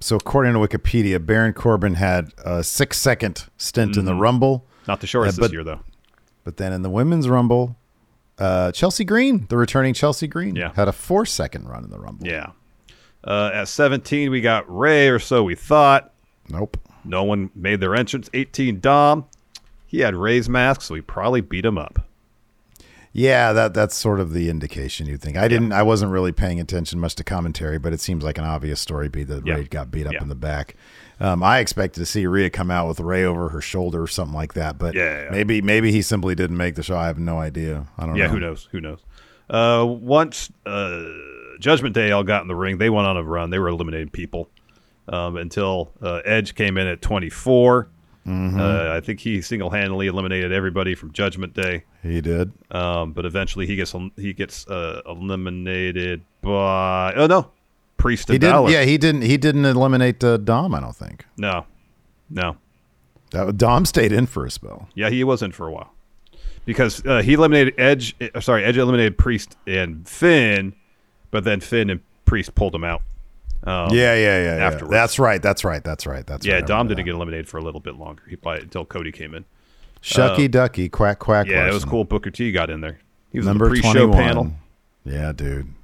So according to Wikipedia, Baron Corbin had a six second stint in the Rumble. Not the shortest Uh, this but- year though. But then in the women's rumble, uh, Chelsea Green, the returning Chelsea Green, Yeah. had a four second run in the rumble. Yeah. Uh, at 17, we got Rey, or so we thought. Nope. No one made their entrance. 18, Dom. He had Rey's mask, so he probably beat him up. Yeah, that that's sort of the indication you'd think. I didn't I wasn't really paying attention much to commentary, but it seems like an obvious story beat that Yeah. Rey got beat up Yeah. in the back. Um, I expected to see Rhea come out with Rey over her shoulder or something like that, but Yeah, yeah. maybe maybe he simply didn't make the show. I have no idea. I don't Yeah, know. who knows? Who knows? Uh, once uh, Judgment Day all got in the ring, they went on a run. They were eliminating people um, until uh, Edge came in at 24. Mm-hmm. Uh, I think he single handedly eliminated everybody from Judgment Day. He did. Um, but eventually he gets he gets uh, eliminated by oh no, Priest and He didn't. Yeah, he didn't. He didn't eliminate uh, Dom. I don't think No, no. that Dom stayed in for a spell. Yeah, he was in for a while because uh, he eliminated Edge. uh, Sorry, Edge eliminated Priest and Finn, but then Finn and Priest pulled him out. Um, yeah, yeah, yeah, yeah. That's right. That's right. That's right. That's yeah. right. Dom didn't that. get eliminated for a little bit longer. He probably, until Cody came in. Shucky Ducky quack quack. Yeah, it was cool. Booker T got in there. He was Number in the pre-show 21. panel. Yeah, dude.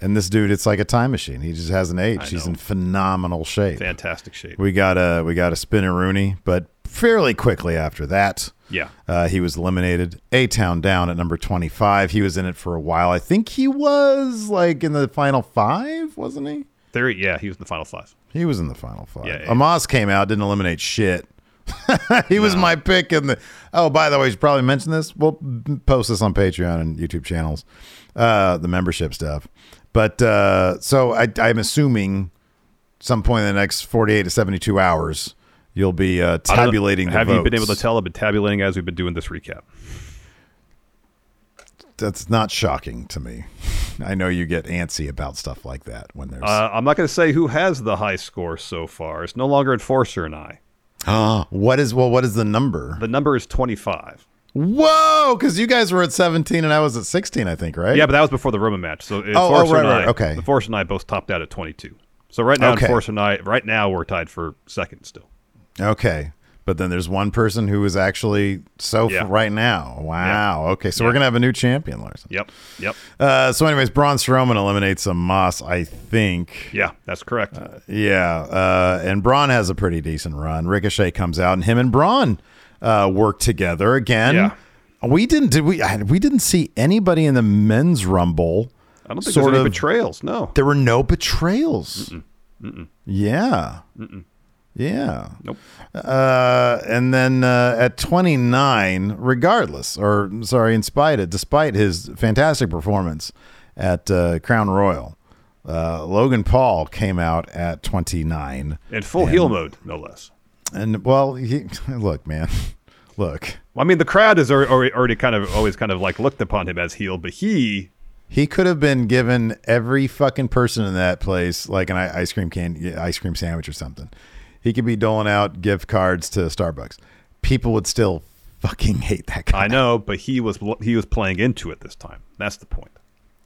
And this dude, it's like a time machine. He just hasn't aged. He's in phenomenal shape. Fantastic shape. We got a we got a Spinaroonie, but fairly quickly after that, Yeah. uh, he was eliminated. A Town down at number twenty five. He was in it for a while. I think he was like in the final five, wasn't he? There, yeah, he was in the final five. He was in the final five. Yeah, yeah. Omos came out, didn't eliminate shit. he was my pick in the. Oh, by the way, you probably mentioned this. We'll post this on Patreon and YouTube channels, uh, the membership stuff. But uh, so I, I'm assuming some point in the next 48 to 72 hours, you'll be uh, I don't know- tabulating. the Have you been able to tell? I've been tabulating as we've been doing this recap. That's not shocking to me. I know you get antsy about stuff like that when there's. Uh, I'm not going to say who has the high score so far. It's no longer Enforcer and I. what is well? What is the number? The number is 25. Whoa! Because you guys were at 17 and I was at 16, I think, right? Yeah, but that was before the Roman match. So Oh, oh, Enforcer right, and I, right, okay. Enforcer and I both topped out at 22. So right now, Okay. Enforcer and I, right now we're tied for second still. Okay. But then there's one person who is actually so Yeah. right now. Wow. Okay, so we're gonna have a new champion, Larson. Yep. Yep. Uh, so, anyways, Braun Strowman eliminates Omos, I think. Yeah, that's correct. Yeah, uh, and Braun has a pretty decent run. Ricochet comes out, and him and Braun uh, work together again. Yeah. We didn't did we we didn't see anybody in the men's rumble. I don't think sort were any of- betrayals. No. There were no betrayals. Mm-mm. Yeah. Mm-mm. Yeah. Nope. Uh, and then uh, at 29, regardless, or sorry, in spite of, despite his fantastic performance at uh, Crown Royal, uh, Logan Paul came out at 29. In full heel mode, no less. And well, he, look, man, look, Well, I mean, the crowd has already, already- already kind of always kind of like looked upon him as heel, but he, he could have been given every fucking person in that place like an ice cream can, ice cream sandwich or something. He could be doling out gift cards to Starbucks. People would still fucking hate that guy. I know, but he was he was playing into it this time. That's the point.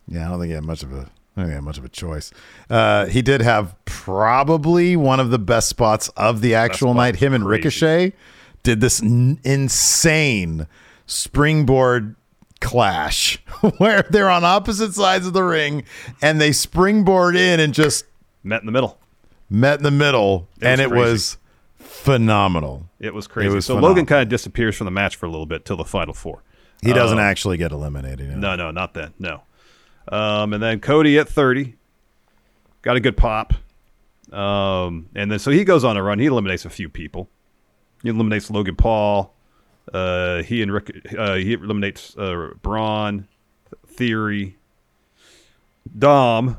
Yeah, I don't think he had much of a. I don't think he had much of a choice. Uh, he did have probably one of the best spots of the actual night. Him and. Ricochet did this n- insane springboard clash where they're on opposite sides of the ring and they springboard in and just Met in the middle. Met in the middle, It and was it was phenomenal. It was crazy. was so phenomenal. Logan kind of disappears from the match for a little bit till the final four. He doesn't Uh, actually get eliminated. No, no, not then. No. Um, and then Cody at 30 got a good pop. Um, and then so he goes on a run. He eliminates a few people. He eliminates Logan Paul. Uh, he and Rick. Uh, he eliminates uh, Braun, Theory, Dom.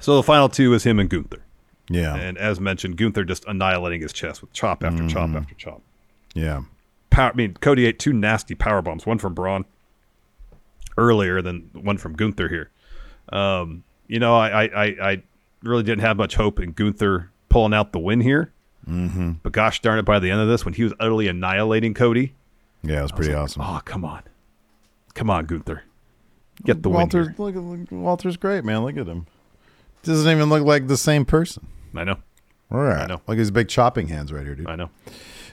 So the final two is him and Gunther. Yeah, And as mentioned, Gunther just annihilating his chest with chop after chop Mm-hmm. after chop. yeah. Power, I mean, Cody ate two nasty power bombs, one from Braun earlier than one from Gunther here. Um, you know, I, I, I, I really didn't have much hope in Gunther pulling out the win here. Mm-hmm. But gosh darn it, by the end of this, when he was utterly annihilating Cody, Yeah, it was pretty awesome. oh, come on. Come on, Gunther. Get the win. Here. look, look, Walter's great, man. Look at him. Doesn't even look like the same person. I know. All right. I know. Look at his big chopping hands right here, dude. I know.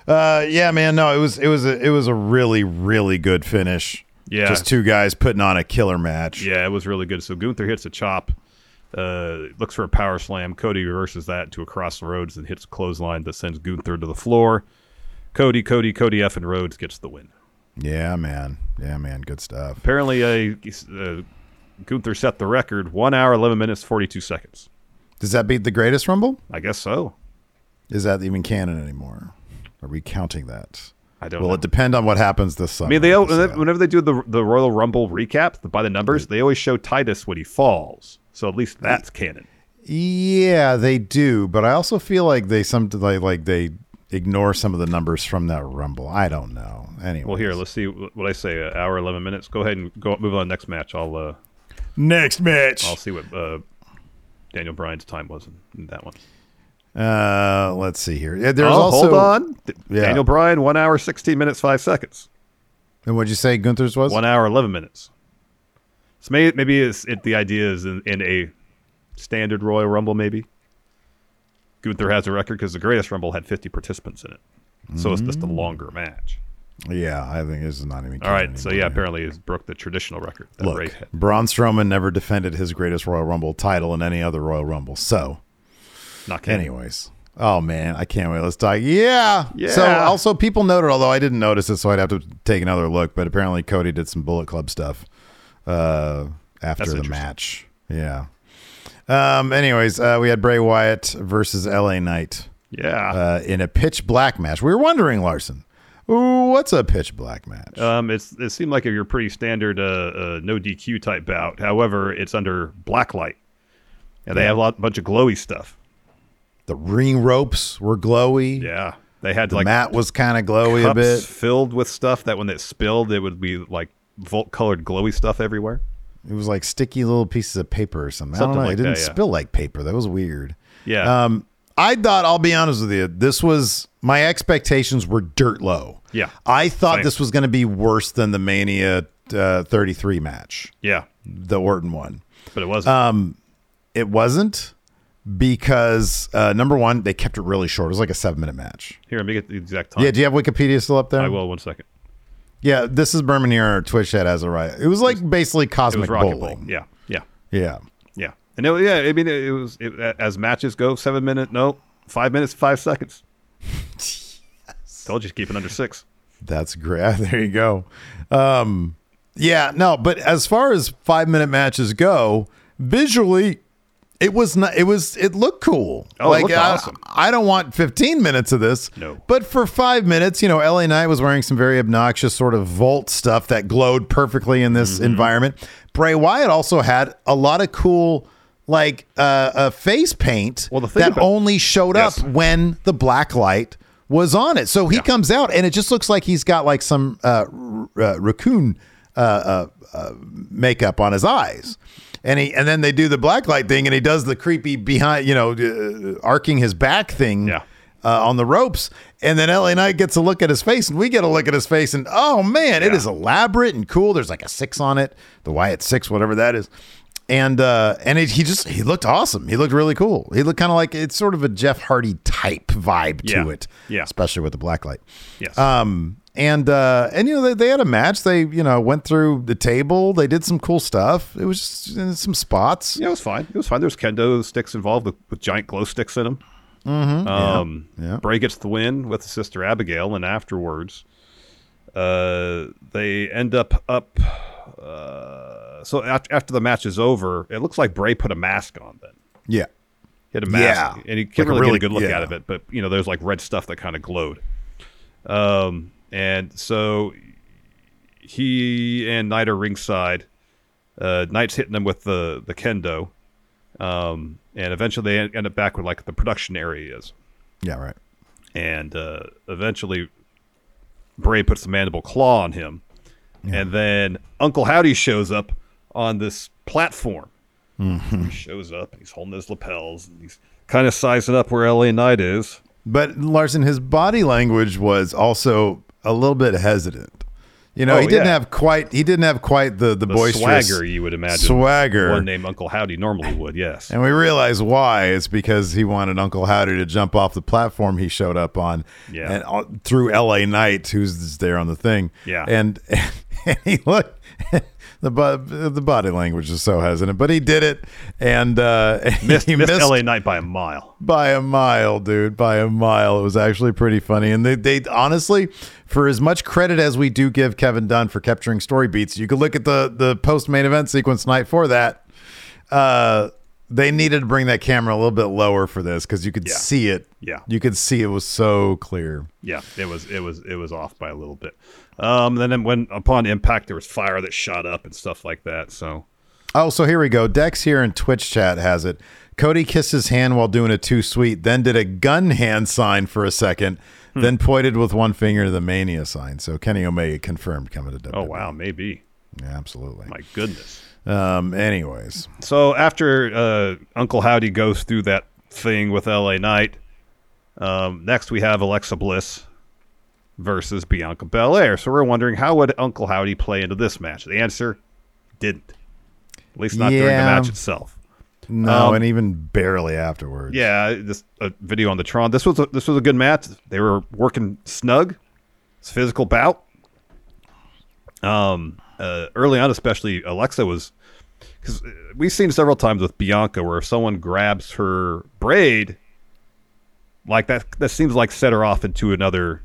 Uh, yeah, man. No, it was it was a it was a really really good finish. Yeah. just two guys putting on a killer match. Yeah, it was really good. So Gunther hits a chop, uh, looks for a power slam. Cody reverses that to across the Rhodes and hits a clothesline that sends Gunther to the floor. Cody, Cody, Cody F. and Rhodes gets the win. Yeah, man. Yeah, man. Good stuff. Apparently, uh, uh, Gunther set the record one hour, 11 minutes, 42 seconds. Does that beat the greatest Rumble? I guess so. Is that even canon anymore? Are we counting that? I don't Will know. it depend on what happens this summer? I mean, they We'll whenever they do the the Royal Rumble recap the, by the numbers, they always show Titus when he falls. So at least that's canon. Yeah, they do, but I also feel like they some like like they ignore some of the numbers from that Rumble. I don't know. Anyway, Well, here, let's see what I say. An hour, 11 minutes. Go ahead and go move on to the next match. I'll uh, next match. I'll see what uh, Daniel Bryan's time was in, in that one. Uh, let's see here. Yeah, There's oh, also hold on. Yeah. Daniel Bryan, one hour, 16 minutes, five seconds. And what'd you say Gunther's was? One hour, 11 minutes. So maybe, maybe it's, it, the idea is in, in a standard Royal Rumble, maybe. Gunther has a record because the greatest Rumble had 50 participants in it. So it's just a Mm. longer match. Yeah, I think this is not even. All right. So yeah, apparently he's broke the traditional record Rey Look, had. Braun Strowman never defended his greatest Royal Rumble title in any other Royal Rumble. So, Not canon. anyways, oh man, I can't wait. Let's talk. Yeah. Yeah. So also people noted, although I didn't notice it, so I'd have to take another look. But apparently Cody did some Bullet Club stuff uh, after That's the match. Yeah. Um. Anyways, uh, we had Bray Wyatt versus L.A. Knight. Yeah. Uh, in a pitch black match. We were wondering, Larson, ooh, what's a pitch black match? Um, it's it seemed like your pretty standard uh, uh, no DQ type bout. However, it's under black light, and they have a lot, bunch of glowy stuff. the ring ropes were glowy. Yeah, they had The like mat was kind of glowy a bit. filled with stuff that when it spilled, it would be like volt colored glowy stuff everywhere. It was like sticky little pieces of paper or something. I Something don't know. like it didn't that, yeah. spill like paper. That was weird. Yeah. Um, I thought, I'll be honest with you, this was my expectations were dirt low. Yeah. I thought Same. this was going to be worse than the Mania uh, 33 match, Yeah, the Orton one. but it wasn't. Um, it wasn't. because uh, number one, they kept it really short. It was like a seven minute match. Here, let me get the exact time. Yeah, do you have Wikipedia still up there? I will. One second. Yeah, this is Berman here. Twitch chat has it right. It was like basically It cosmic was Rocket bowling. Bowl. Yeah, yeah, Yeah. yeah. And it, yeah, I mean, it, it was it, as matches go, seven minute, no, five minutes, five seconds. Told you, keep it under six. That's great. There you go. Um, yeah, no, but as far as five minute matches go, visually, it was not. It was. It looked cool. Oh, looked I, awesome. I don't want 15 minutes of this. No. But for five minutes, you know, LA Knight was wearing some very obnoxious sort of Volt stuff that glowed perfectly in this Mm-hmm. environment. Bray Wyatt also had a lot of cool. Like uh, uh, face paint Well, that about- only showed Yes. up when the black light was on it. So he comes out and it just looks like he's got like some uh, r- uh, raccoon uh, uh, uh, makeup on his eyes. And he and then they do the black light thing and he does the creepy behind, you know, uh, arcing his back thing Yeah. uh, on the ropes. And then LA Knight gets a look at his face and we get a look at his face and oh man, it Yeah. is elaborate and cool. There's like a six on it, the Wyatt six, whatever that is. And uh, and it, he just he looked awesome. He looked really cool. He looked kind of like it's sort of a Jeff Hardy type vibe to Yeah. it. Yeah. especially with the black light. Yes. Um, and uh, and you know they, they had a match. They you know went through the table. They did some cool stuff. It was just in some spots. yeah, it was fine. It was fine. There's kendo sticks involved with, with giant glow sticks in them. Mm-hmm. Um, yeah. Bray gets the win with his sister Abigail, and afterwards, uh, they end up up. Uh, so after, the match is over, it looks like Bray put a mask on. Then Yeah, he had a mask, Yeah. and he Like couldn't a really, really- get a good look yeah. out of it. But you know, there's like red stuff that kind of glowed. Um, and so he and Knight are ringside. Uh, Knight's hitting them with the the kendo, um, and eventually they end up back with like the production area is, yeah, right. and uh, eventually Bray puts the mandible claw on him, and then Uncle Howdy shows up on this platform. Mm-hmm. He shows up, he's holding his lapels, and he's kind of sizing up where LA Knight is. But Larson, his body language was also a little bit hesitant. You know, Oh, he didn't yeah. have quite he didn't have quite the the, The boisterous swagger you would imagine swagger. one named Uncle Howdy normally would. Yes. And we realize why. It's because he wanted Uncle Howdy to jump off the platform he showed up on, Yeah. and uh, through L.A. Knight, who's there on the thing. Yeah. and, and he looked. The, the body language is so hesitant, but he did it, and uh, missed, he missed missed LA Knight by a mile. by a mile, dude. By a mile. It was actually pretty funny. And they, they honestly, for as much credit as we do give Kevin Dunn for capturing story beats, you could look at the the post main event sequence night for that. Uh, they needed to bring that camera a little bit lower for this because you could Yeah. see it. Yeah. you could see it was so clear. Yeah, it was it was it was off by a little bit. Um, and then when upon impact there was fire that shot up and stuff like that. So Oh, so here we go. Dex here in Twitch chat has it. Cody kissed his hand while doing a too sweet, then did a gun hand sign for a second, Hmm. then pointed with one finger to the mania sign. So Kenny Omega confirmed coming to WWE. oh wow, maybe. Yeah, absolutely. My goodness. Um, anyways, So after uh, Uncle Howdy goes through that thing with LA Knight, um, next we have Alexa Bliss versus Bianca Belair. So we're wondering how would Uncle Howdy play into this match? The answer didn't. At least not during the match itself. no, Um, and even barely afterwards. Yeah, this a video on the Tron. This was a, this was a good match. They were working snug. It's physical bout. Um, uh, early on, especially Alexa was because we've seen several times with Bianca where if someone grabs her braid, like that, that seems like set her off into another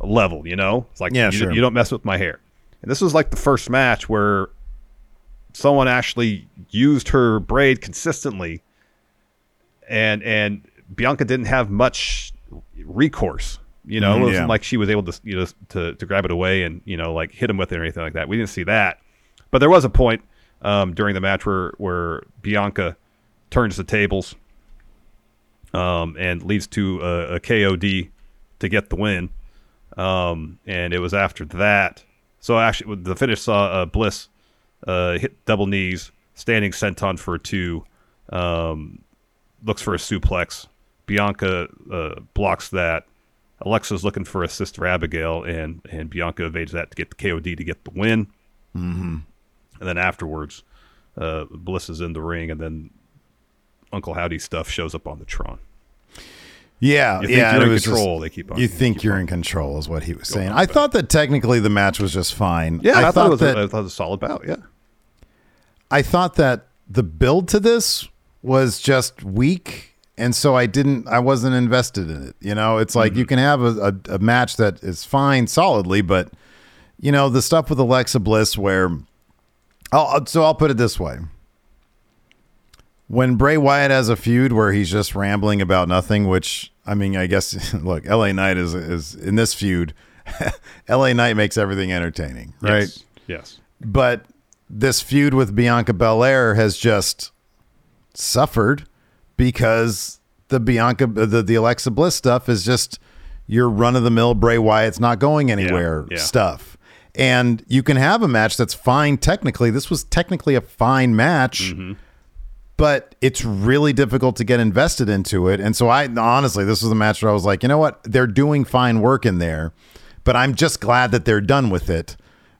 level. You know, it's like Yeah, you, sure. you don't mess with my hair. And this was like the first match where someone actually used her braid consistently and and Bianca didn't have much recourse. You know, Mhm, it wasn't yeah. like she was able to you know to, to grab it away and you know like hit him with it or anything like that. We didn't see that, but there was a point um, during the match where where Bianca turns the tables um, and leads to a, a KOD to get the win. Um, and it was after that. So actually, the finish saw uh, Bliss uh, hit double knees, standing senton for a two, um, looks for a suplex. Bianca uh, blocks that. Alexa's looking for a sister Abigail, and and Bianca evades that to get the KOD to get the win. Mm-hmm. And then afterwards, uh, Bliss is in the ring, and then Uncle Howdy stuff shows up on the Tron. Yeah, You think yeah. you're in control, just- they keep on- You think keep you're on in control, is what he was saying. I thought that technically the match was just fine. Yeah, I, thought, it was. that a, I thought it was a solid bout. Yeah. I thought that the build to this was just weak, and so I didn't. I wasn't invested in it. You know, it's like you mm-hmm. can have a, a, a match that is fine solidly, but you know the stuff with Alexa Bliss where. I'll, I'll- so I'll put it this way. When Bray Wyatt has a feud where he's just rambling about nothing, which I mean, I guess look, LA Knight is is in this feud. LA Knight makes everything entertaining, right? Yes. Yes. But this feud with Bianca Belair has just suffered because the Bianca the, the Alexa Bliss stuff is just your run of the mill Bray Wyatt's not going anywhere yeah. stuff. And you can have a match that's fine technically. This was technically a fine match. Mm-hmm. But it's really difficult to get invested into it. And so I honestly, this was a match where I was like, you know what? They're doing fine work in there, but I'm just glad that they're done with it.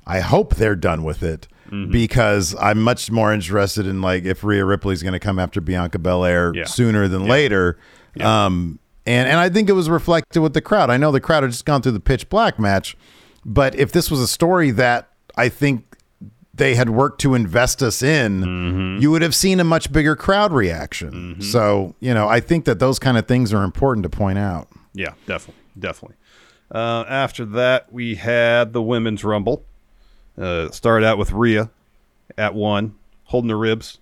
I hope they're done with it because I'm much more interested in like if Rhea Ripley's going to come after Bianca Belair Yeah. sooner than later. Um, and and I think it was reflected with the crowd. I know the crowd had just gone through the pitch black match, but if this was a story that I think they had worked to invest us in, Mm-hmm. you would have seen a much bigger crowd reaction. So, you know, I think that those kind of things are important to point out. Yeah, definitely, definitely. Uh, after that, we had the women's rumble. Uh, started out with Rhea at one, holding the ribs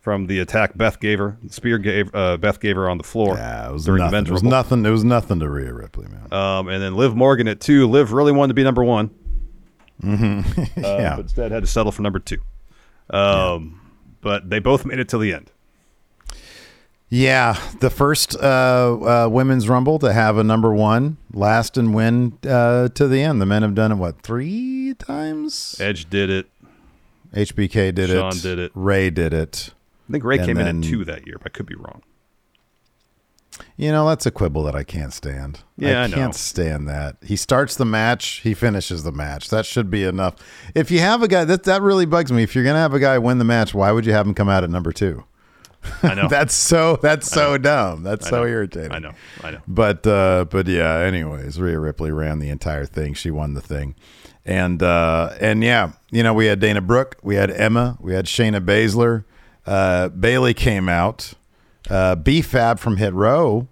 from the attack Beth gave her. The spear gave uh, Beth gave her on the floor. Yeah, it was during nothing. men's It was nothing. It was nothing to Rhea Ripley, man. Um, and then Liv Morgan at two. Liv really wanted to be number one. Mm-hmm. uh, yeah. but instead had to settle for number two. Um, But they both made it till the end. Yeah, the first uh, uh, women's rumble to have a number one last and win uh, to the end. The men have done it what three times? Edge did it. HBK did Shawn it. Shawn did it. Rey did it. I think Rey And came in then- at two that year, but I could be wrong. You know, that's a quibble that I can't stand. Yeah, I I can't stand that. He starts the match, he finishes the match. That should be enough. If you have a guy that that really bugs me. If you're gonna have a guy win the match, why would you have him come out at number two? I know. that's so that's so dumb. That's so irritating. I know. I know. But uh but yeah, anyways, Rhea Ripley ran the entire thing. She won the thing. And uh and yeah, you know, we had Dana Brooke, we had Emma, we had Shayna Baszler, uh Bayley came out, uh B Fab from Hit Row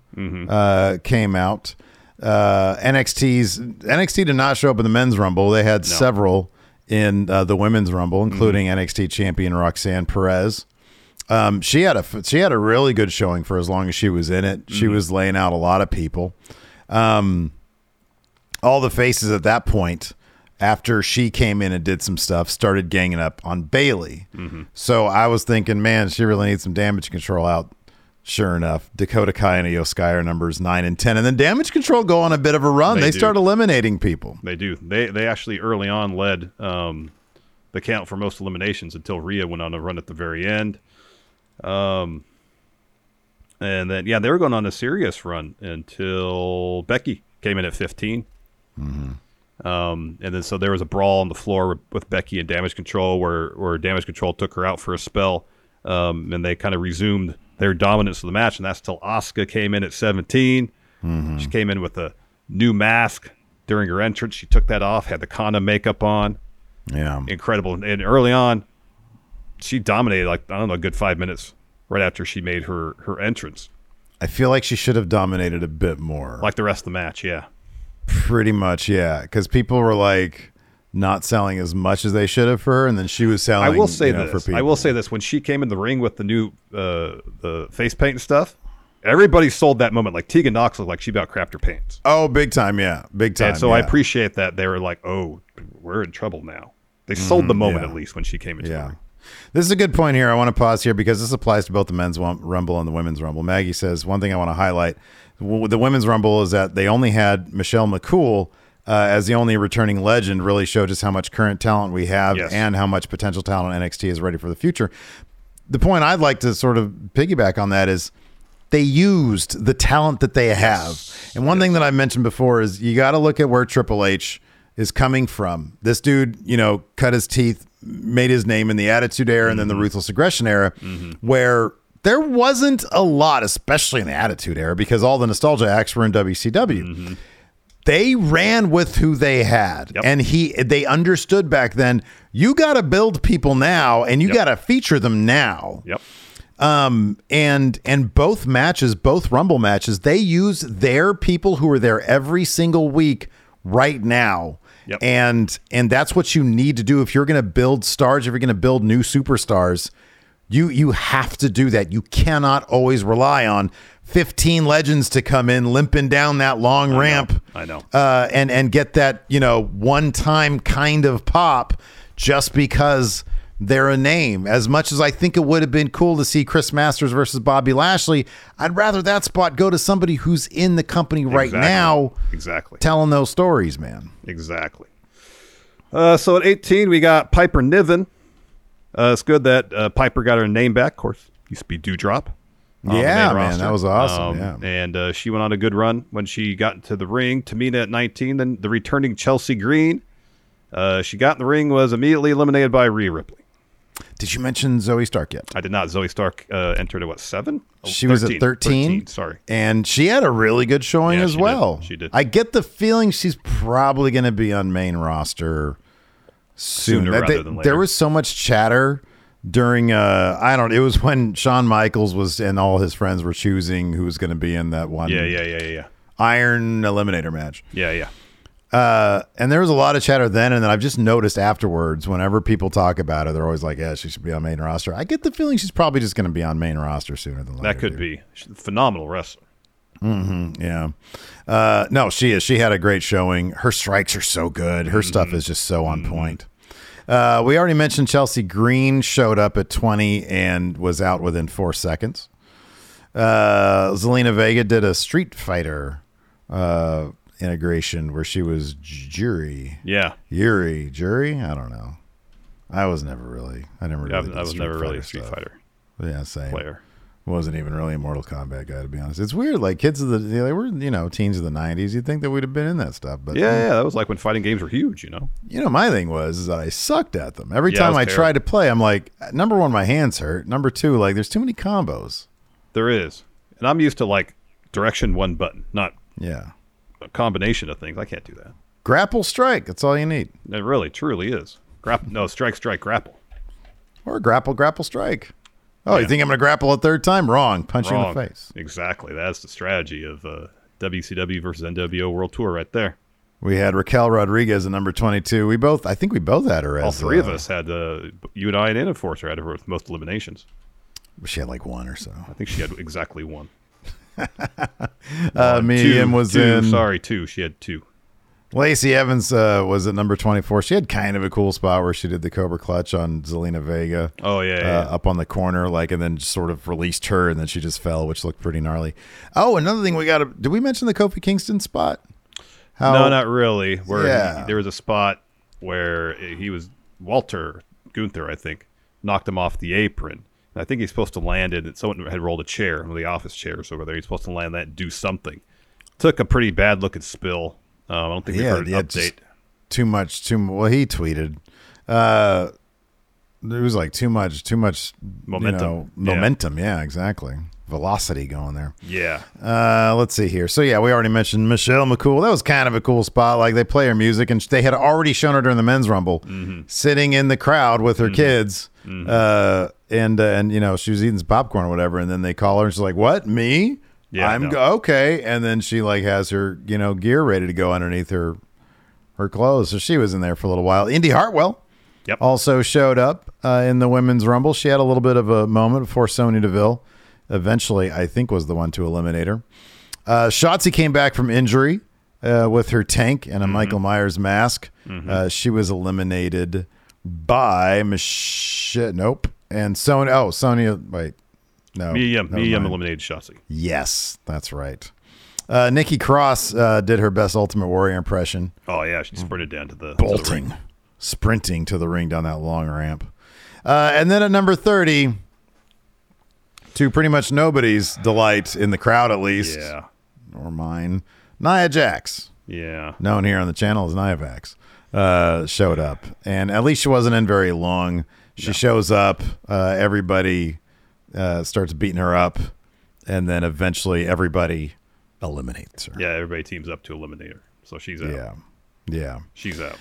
uh came out. Uh NXT's NXT did not show up in the men's rumble. They had several in uh, the women's rumble, including NXT champion Roxanne Perez. Um, she had a she had a really good showing for as long as she was in it. She was laying out a lot of people. Um, all the faces at that point, after she came in and did some stuff, started ganging up on Bayley. So I was thinking, man, she really needs some damage control out. Sure enough, Dakota Kai and IYO SKY are numbers nine and ten, and then damage control go on a bit of a run. They They, start eliminating people. They do. They they actually early on led um, the count for most eliminations until Rhea went on a run at the very end. Um, and then yeah, they were going on a serious run until Becky came in at 15. Um, and then so there was a brawl on the floor with, with Becky and Damage Control, where where Damage Control took her out for a spell, um, and they kind of resumed their dominance of the match, and that's till Asuka came in at 17. She came in with a new mask during her entrance. She took that off, had the Kana makeup on. Yeah, Incredible. And early on, she dominated like I don't know, a good five minutes right after she made her her entrance. I feel like she should have dominated a bit more. Like the rest of the match, yeah. Pretty much, yeah. Because people were like not selling as much as they should have for her, and then she was selling. I will say you know, this. for people. I will say this: when she came in the ring with the new uh, the face paint and stuff, everybody sold that moment. Like Tegan Nox looked like she about crapped her pants. Oh, big time, yeah, big time. and so I appreciate that they were like, "Oh, we're in trouble now." They sold the Mhm, moment yeah. at least when she came into the ring. This is a good point here. I want to pause here because this applies to both the men's rumble and the women's rumble. Maggie says one thing I want to highlight the women's rumble is that they only had Michelle McCool uh, as the only returning legend. Really showed just how much current talent we have Yes. and how much potential talent NXT is ready for the future. The point I'd like to sort of piggyback on that is they used the talent that they have. And one thing that I mentioned before is you got to look at where Triple H is coming from. This dude, you know, cut his teeth, made his name in the Attitude Era and then the Ruthless Aggression Era, where there wasn't a lot, especially in the Attitude Era, because all the nostalgia acts were in WCW. Mm-hmm. They ran with who they had, and he they understood back then. You got to build people now, and you got to feature them now. Yep. Um, and and both matches, both Rumble matches, they use their people who are there every single week right now. Yep. And and that's what you need to do if you're going to build stars, if you're going to build new superstars. You you have to do that. You cannot always rely on 15 legends to come in limping down that long ramp. I know. Uh, and and get that, you know, one time kind of pop just because they're a name. As much as I think it would have been cool to see Chris Masters versus Bobby Lashley, I'd rather that spot go to somebody who's in the company right Exactly. now Exactly. telling those stories, man. Exactly. Uh, so at 18, we got Piper Niven. Uh, it's good that uh, Piper got her name back. Of course, used to be Doudrop. Yeah, man, roster. that was awesome, Um, yeah. And uh, she went on a good run when she got into the ring. Tamina at 19, then the returning Chelsea Green. Uh, she got in the ring, was immediately eliminated by Rhea Ripley. Did you mention Zoey Stark yet? I did not. Zoey Stark uh, entered at what, seven? Oh, She was at 13. Sorry. And she had a really good showing Yeah, as she did. well. She did. I get the feeling she's probably going to be on main roster soon. Sooner That- rather they- than later. There was so much chatter during uh I don't it was when Shawn Michaels was and all his friends were choosing who was going to be in that one yeah, yeah, yeah, yeah. Iron Eliminator match. Yeah, yeah. Uh, and there was a lot of chatter then, and then I've just noticed afterwards, whenever people talk about her, they're always like, "Yeah, she should be on main roster." I get the feeling she's probably just going to be on main roster sooner than later. That could be. She's a phenomenal wrestler. hmm yeah. Uh, no, she is. She had a great showing. Her strikes are so good. Her stuff is just so on point. Uh, we already mentioned Chelsea Green showed up at 20 and was out within four seconds. Uh, Zelina Vega did a Street Fighter uh, integration where she was Juri. Yeah. Yuri. Juri? I don't know. I was never really. I never Yeah, really. I was never really a Street stuff. Fighter Yeah, same. player. Wasn't even really a Mortal Kombat guy, to be honest. It's weird. Like kids of the, they were, you know, teens of the '90s. You'd think that we'd have been in that stuff, but Yeah, yeah, that was like when fighting games were huge, you know? You know, my thing was is that I sucked at them. Every Yeah, time I terrible. tried to play, I'm like, number one, my hands hurt. Number two, like, there's too many combos. There is. And I'm used to like direction one button, not Yeah. A combination of things. I can't do that. Grapple strike. That's all you need. It really, truly is. Grapple, no, strike, strike, grapple. Or grapple, grapple strike. Oh, you think I'm going to grapple a third time? Wrong. Punch you in the face. Exactly. That's the strategy of uh, WCW versus NWO World Tour right there. We had Raquel Rodriguez at number 22. We both, I think we both had her as. All three of uh, us had, uh, you and I and Enforcer had her with most eliminations. She had like one or so. I think she had exactly one. Uh, One, Mia two, was two, in. Sorry, two. She had two. Lacey Evans uh, was at number 24. She had kind of a cool spot where she did the Cobra Clutch on Zelina Vega. Oh, yeah, uh, yeah. Up on the corner, like, and then just sort of released her, and then she just fell, which looked pretty gnarly. Oh, another thing we got to. Did we mention the Kofi Kingston spot? How, no, not really. Where he- there was a spot where he was Walter Gunther, I think, knocked him off the apron. I think he's supposed to land it. Someone had rolled a chair, one of the office chairs over there. He's supposed to land that and do something. Took a pretty bad looking spill. Um, I don't think we Yeah, heard yeah, update. too much. Too well. He tweeted. Uh, there was like too much. Too much Momentum. You know, Yeah. momentum. Yeah, exactly. Velocity going there. Yeah. Uh, let's see here. So yeah, we already mentioned Michelle McCool. That was kind of a cool spot. Like they play her music, and they had already shown her during the men's rumble, Mm-hmm. sitting in the crowd with her kids, uh, and uh, and you know she was eating some popcorn or whatever, and then they call her, and she's like, "What? Me? Yeah, I'm no. go- okay." And then she like has her you know gear ready to go underneath her her clothes. So she was in there for a little while. Indi Hartwell. Yep. Also showed up uh, in the women's rumble. She had a little bit of a moment before Sonya Deville eventually, I think, was the one to eliminate her. Uh, Shotzi came back from injury uh, with her tank and a Mm-hmm. Michael Myers mask. Uh, she was eliminated by Mich- Nope. And Sonya. Oh, Sonya. Wait. No. Mia Yim, never Mia Yim mind. eliminated Shotzi. Yes, that's right. Uh, Nikki Cross uh, did her best Ultimate Warrior impression Oh, yeah. She sprinted down to the, to the bolting, ring. sprinting to the ring down that long ramp. Uh, and then at number 30, to pretty much nobody's delight in the crowd, at least, Yeah. or mine, Nia Jax, Yeah. known here on the channel as Nia Vax, uh, showed up. And at least she wasn't in very long. She shows up. Uh, everybody uh, starts beating her up, and then eventually everybody eliminates her. Yeah, everybody teams up to eliminate her. So she's out. Yeah. Yeah. She's out.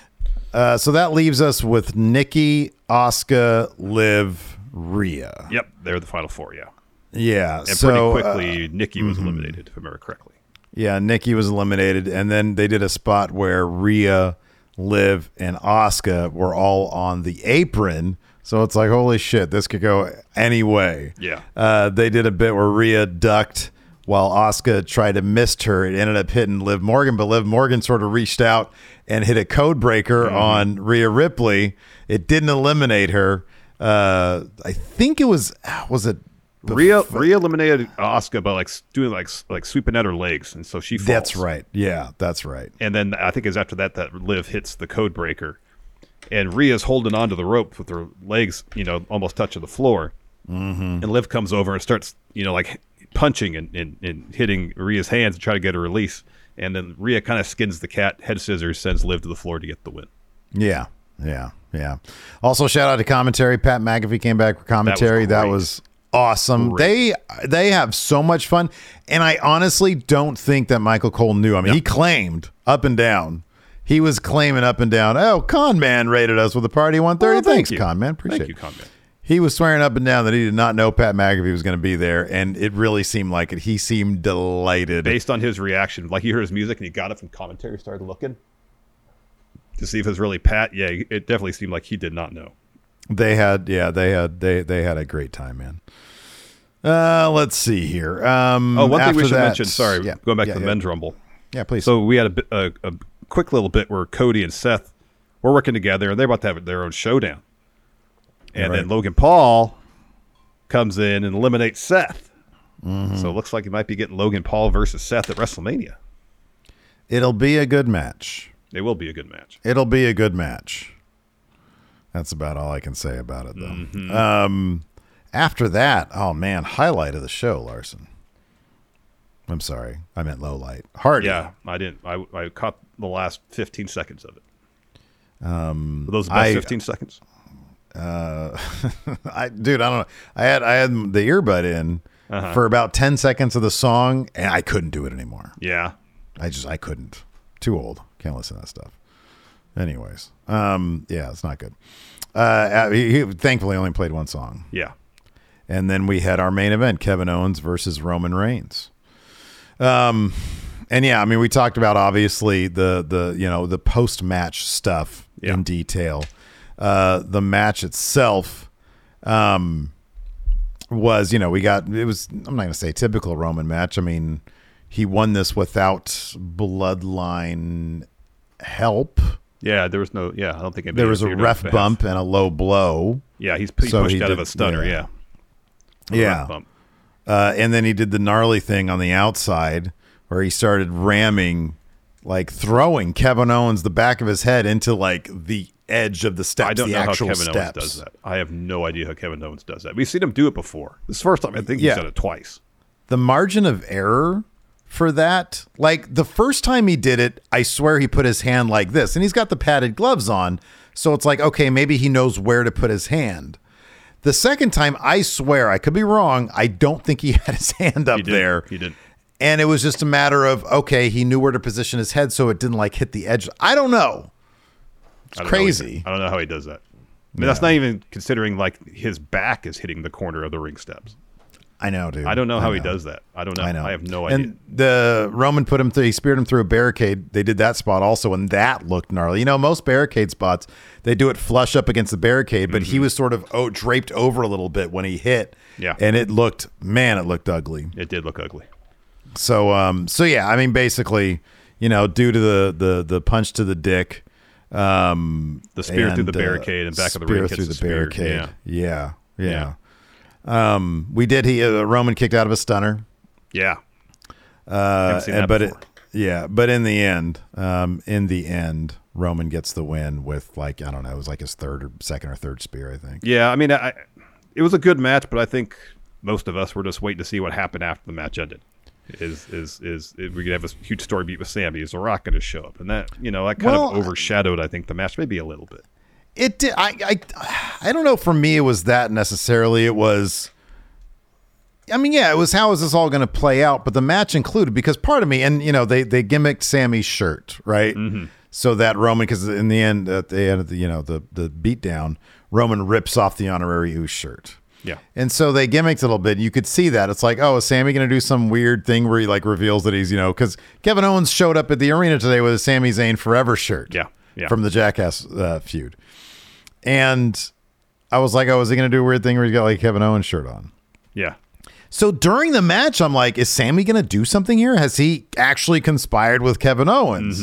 Uh, so that leaves us with Nikki, Asuka, Liv, Rhea. Yep, they're the final four. Yeah, Yeah. and so, pretty quickly, uh, Nikki was mhm. eliminated, if I remember correctly. Yeah, Nikki was eliminated, and then they did a spot where Rhea, Liv, and Asuka were all on the apron. So it's like, holy shit, this could go any way. Yeah. Uh, they did a bit where Rhea ducked while Asuka tried to miss her. It ended up hitting Liv Morgan, but Liv Morgan sort of reached out and hit a code breaker on Rhea Ripley. It didn't eliminate her. Uh, I think it was was it Rhea Rhea eliminated Asuka by like doing like like sweeping at her legs, and so she falls. That's right. Yeah, that's right. And then I think it's after that that Liv hits the code breaker, and Rhea's holding onto the rope with her legs, you know, almost touching the floor. Mm-hmm. And Liv comes over and starts, you know, like punching and, and, and hitting Rhea's hands to try to get a release. And then Rhea kind of skins the cat, head scissors, sends Liv to the floor to get the win. Yeah, yeah, yeah. Also, shout out to commentary. Pat McAfee came back for commentary. That great. was, awesome. They they have so much fun, and I honestly don't think that Michael Cole knew. I mean, he claimed up and down. He was claiming up and down. Oh, Con Man rated us with a party one thirty. Oh, thank Thanks, you. Con Man. Appreciate Thank you, Con Man. He was swearing up and down that he did not know Pat McAfee was going to be there, and it really seemed like it. He seemed delighted. Based on his reaction, like he heard his music and he got up from commentary, started looking to see if it was really Pat. Yeah, it definitely seemed like he did not know. They had, yeah, they had, they they had a great time, man. Uh, let's see here. Um, Oh, one thing we should that- mention. Sorry, yeah, going back yeah, to the yeah. men's rumble. Yeah, please. So we had a, bit, a, a quick little bit where Cody and Seth were working together, and they're about to have their own showdown. And Yeah, then. Logan Paul comes in and eliminates Seth. Mm-hmm. So it looks like he might be getting Logan Paul versus Seth at WrestleMania. It'll be a good match. It will be a good match. It'll be a good match. That's about all I can say about it, though. Mm-hmm. Um, after that, oh man, highlight of the show, Larson. I'm sorry, I meant low light. Hardy. Yeah, I didn't. I, I caught the last 15 seconds of it. Um, Were those best I- 15 seconds? Uh, I dude, I don't know. I had I had the earbud in Uh-huh. for about ten seconds of the song, and I couldn't do it anymore. Yeah. I just I couldn't. Too old. Can't listen to that stuff. Anyways, um, yeah, it's not good. Uh, he, he thankfully only played one song. Yeah. And then we had our main event, Kevin Owens versus Roman Reigns. Um, and yeah, I mean, we talked about obviously the the you know the post match stuff in detail. Uh, the match itself, um, was you know we got it was I'm not gonna say typical Roman match. I mean, he won this without bloodline help. Yeah, there was no. Yeah, I don't think There was a ref bump and a low blow. Yeah, he's he So pushed he out of a stunner. yeah. Yeah. Yeah. Uh, and then he did the gnarly thing on the outside where he started ramming, like throwing Kevin Owens the back of his head into like the edge of the steps. I don't know how Kevin steps. Owens does that. I have no idea how Kevin Owens does that. We've seen him do it before. This is the first time I think Yeah. he's done it twice. The margin of error for that, like the first time he did it, I swear he put his hand like this, and he's got the padded gloves on, so it's like okay, maybe he knows where to put his hand. The second time, I swear, I could be wrong. I don't think he had his hand up He there. He did. And it was just a matter of okay, he knew where to position his head so it didn't like hit the edge. I don't know. It's I don't crazy. either. I don't know how he does that. I mean, that's not even considering like his back is hitting the corner of the ring steps. I know, dude. I don't know I how he does that. I don't know. I know. I have no idea. And the Roman put him through. He speared him through a barricade. They did that spot also, and that looked gnarly. You know, most barricade spots they do it flush up against the barricade, but he was sort of oh, draped over a little bit when he hit. Mm-hmm. Yeah. and it looked man, it looked ugly. It did look ugly. So, um, so yeah, I mean, basically, you know, due to the the the punch to the dick, um, The spear through the and, uh, barricade and back of the spear ring through the the barricade. Yeah, yeah. Um, we did. He uh, Roman kicked out of a stunner. Yeah. Uh, and- but it, yeah, but in the end, um, in the end, Roman gets the win with like I don't know, it was like his third or second or third spear, I think. Yeah, I mean, I, it was a good match, but I think most of us were just waiting to see what happened after the match ended. Is is is, is we could have a huge story beat with Sami? Is The Rock going to show up? And that you know that kind Well, of overshadowed, I think, the match maybe a little bit. It did. I, I I don't know. For me, it was that necessarily. It was I mean, yeah, it was how is this all going to play out? But the match included because part of me, and you know, they they gimmicked Sami's shirt, right? So that Roman, because in the end, at the end of the you know the the beatdown, Roman rips off the honorary Uce shirt. Yeah. And so they gimmicked a little bit. You could see that. It's like, oh, is Sami going to do some weird thing where he like reveals that he's, you know, because Kevin Owens showed up at the arena today with a Sami Zayn Forever shirt. Yeah, yeah. From the Jackass uh, feud. And I was like, oh, is he going to do a weird thing where he's got like Kevin Owens shirt on? Yeah. So during the match, I'm like, is Sami going to do something here? Has he actually conspired with Kevin Owens?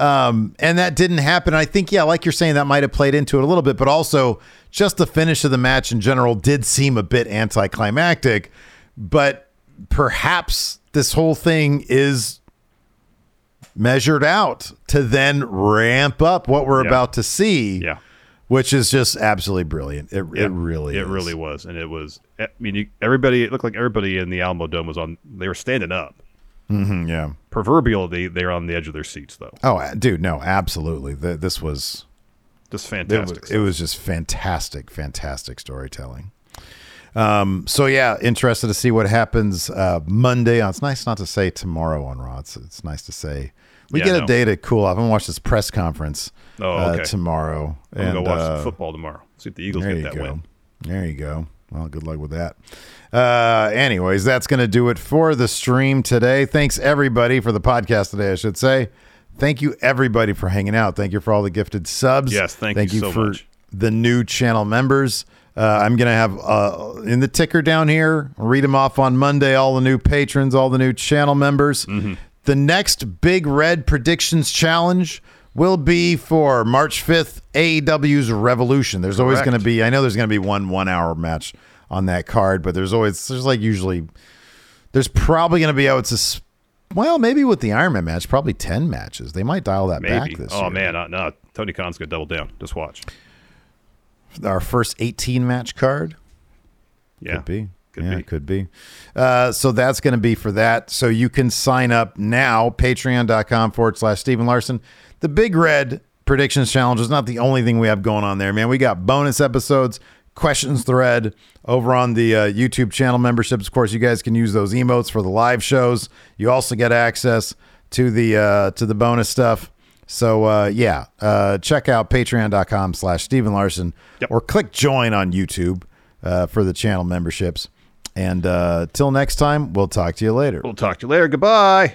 Um, and that didn't happen. I think, yeah, like you're saying, that might have played into it a little bit, but also just the finish of the match in general did seem a bit anticlimactic. But perhaps this whole thing is measured out to then ramp up what we're Yeah. about to see. Yeah. Which is just absolutely brilliant. It, Yeah, it really it is. really was, and it was. I mean, you, everybody. It looked like everybody in the Alamodome was on. They were standing up. Mhm, yeah. Proverbially, they're on the edge of their seats, though. Oh, uh, dude, no, absolutely. Th this was Just it fantastic. was, it was just fantastic, fantastic storytelling. Um, so yeah, interested to see what happens uh, Monday. On, it's nice not to say tomorrow on Raw. It's, it's nice to say we Yeah, get no. a day to cool off. I'm watch this press conference Oh, uh, okay. tomorrow. I'm gonna and, go watch uh, football tomorrow. See if the Eagles get that go. win. There you go. Well, good luck with that. Uh, anyways, that's going to do it for the stream today. Thanks everybody for the podcast today. I should say. Thank you everybody for hanging out. Thank you for all the gifted subs. Yes, thank you so much. Thank you for much. the new channel members. Uh, I'm going to have uh, in the ticker down here, read them off on Monday, all the new patrons, all the new channel members. Mm-hmm. The next Big Red Predictions Challenge will be for March 5th, AEW's Revolution. There's always going to be, I know there's going to be one one hour match on that card, but there's always, there's like usually, there's probably going to be, I would sus- well, maybe with the Iron Man match, probably 10 matches. They might dial that Maybe. back this oh year. man, uh, no. Tony Khan's gonna double down. Just watch. Our first 18 match card. Yeah. Could be. Could yeah, be. could be. Uh, so that's going to be for that. So you can sign up now, patreon.com forward slash Stephen Larson. The Big Red Predictions Challenge is not the only thing we have going on there, man. We got bonus episodes, questions thread over on the uh, YouTube channel memberships. Of course, you guys can use those emotes for the live shows. You also get access to the uh, to the bonus stuff. So uh, yeah, uh, check out patreon.com slash Stephen Larson or click join on YouTube uh, for the channel memberships. And uh, till next time, we'll talk to you later. We'll talk to you later. Goodbye.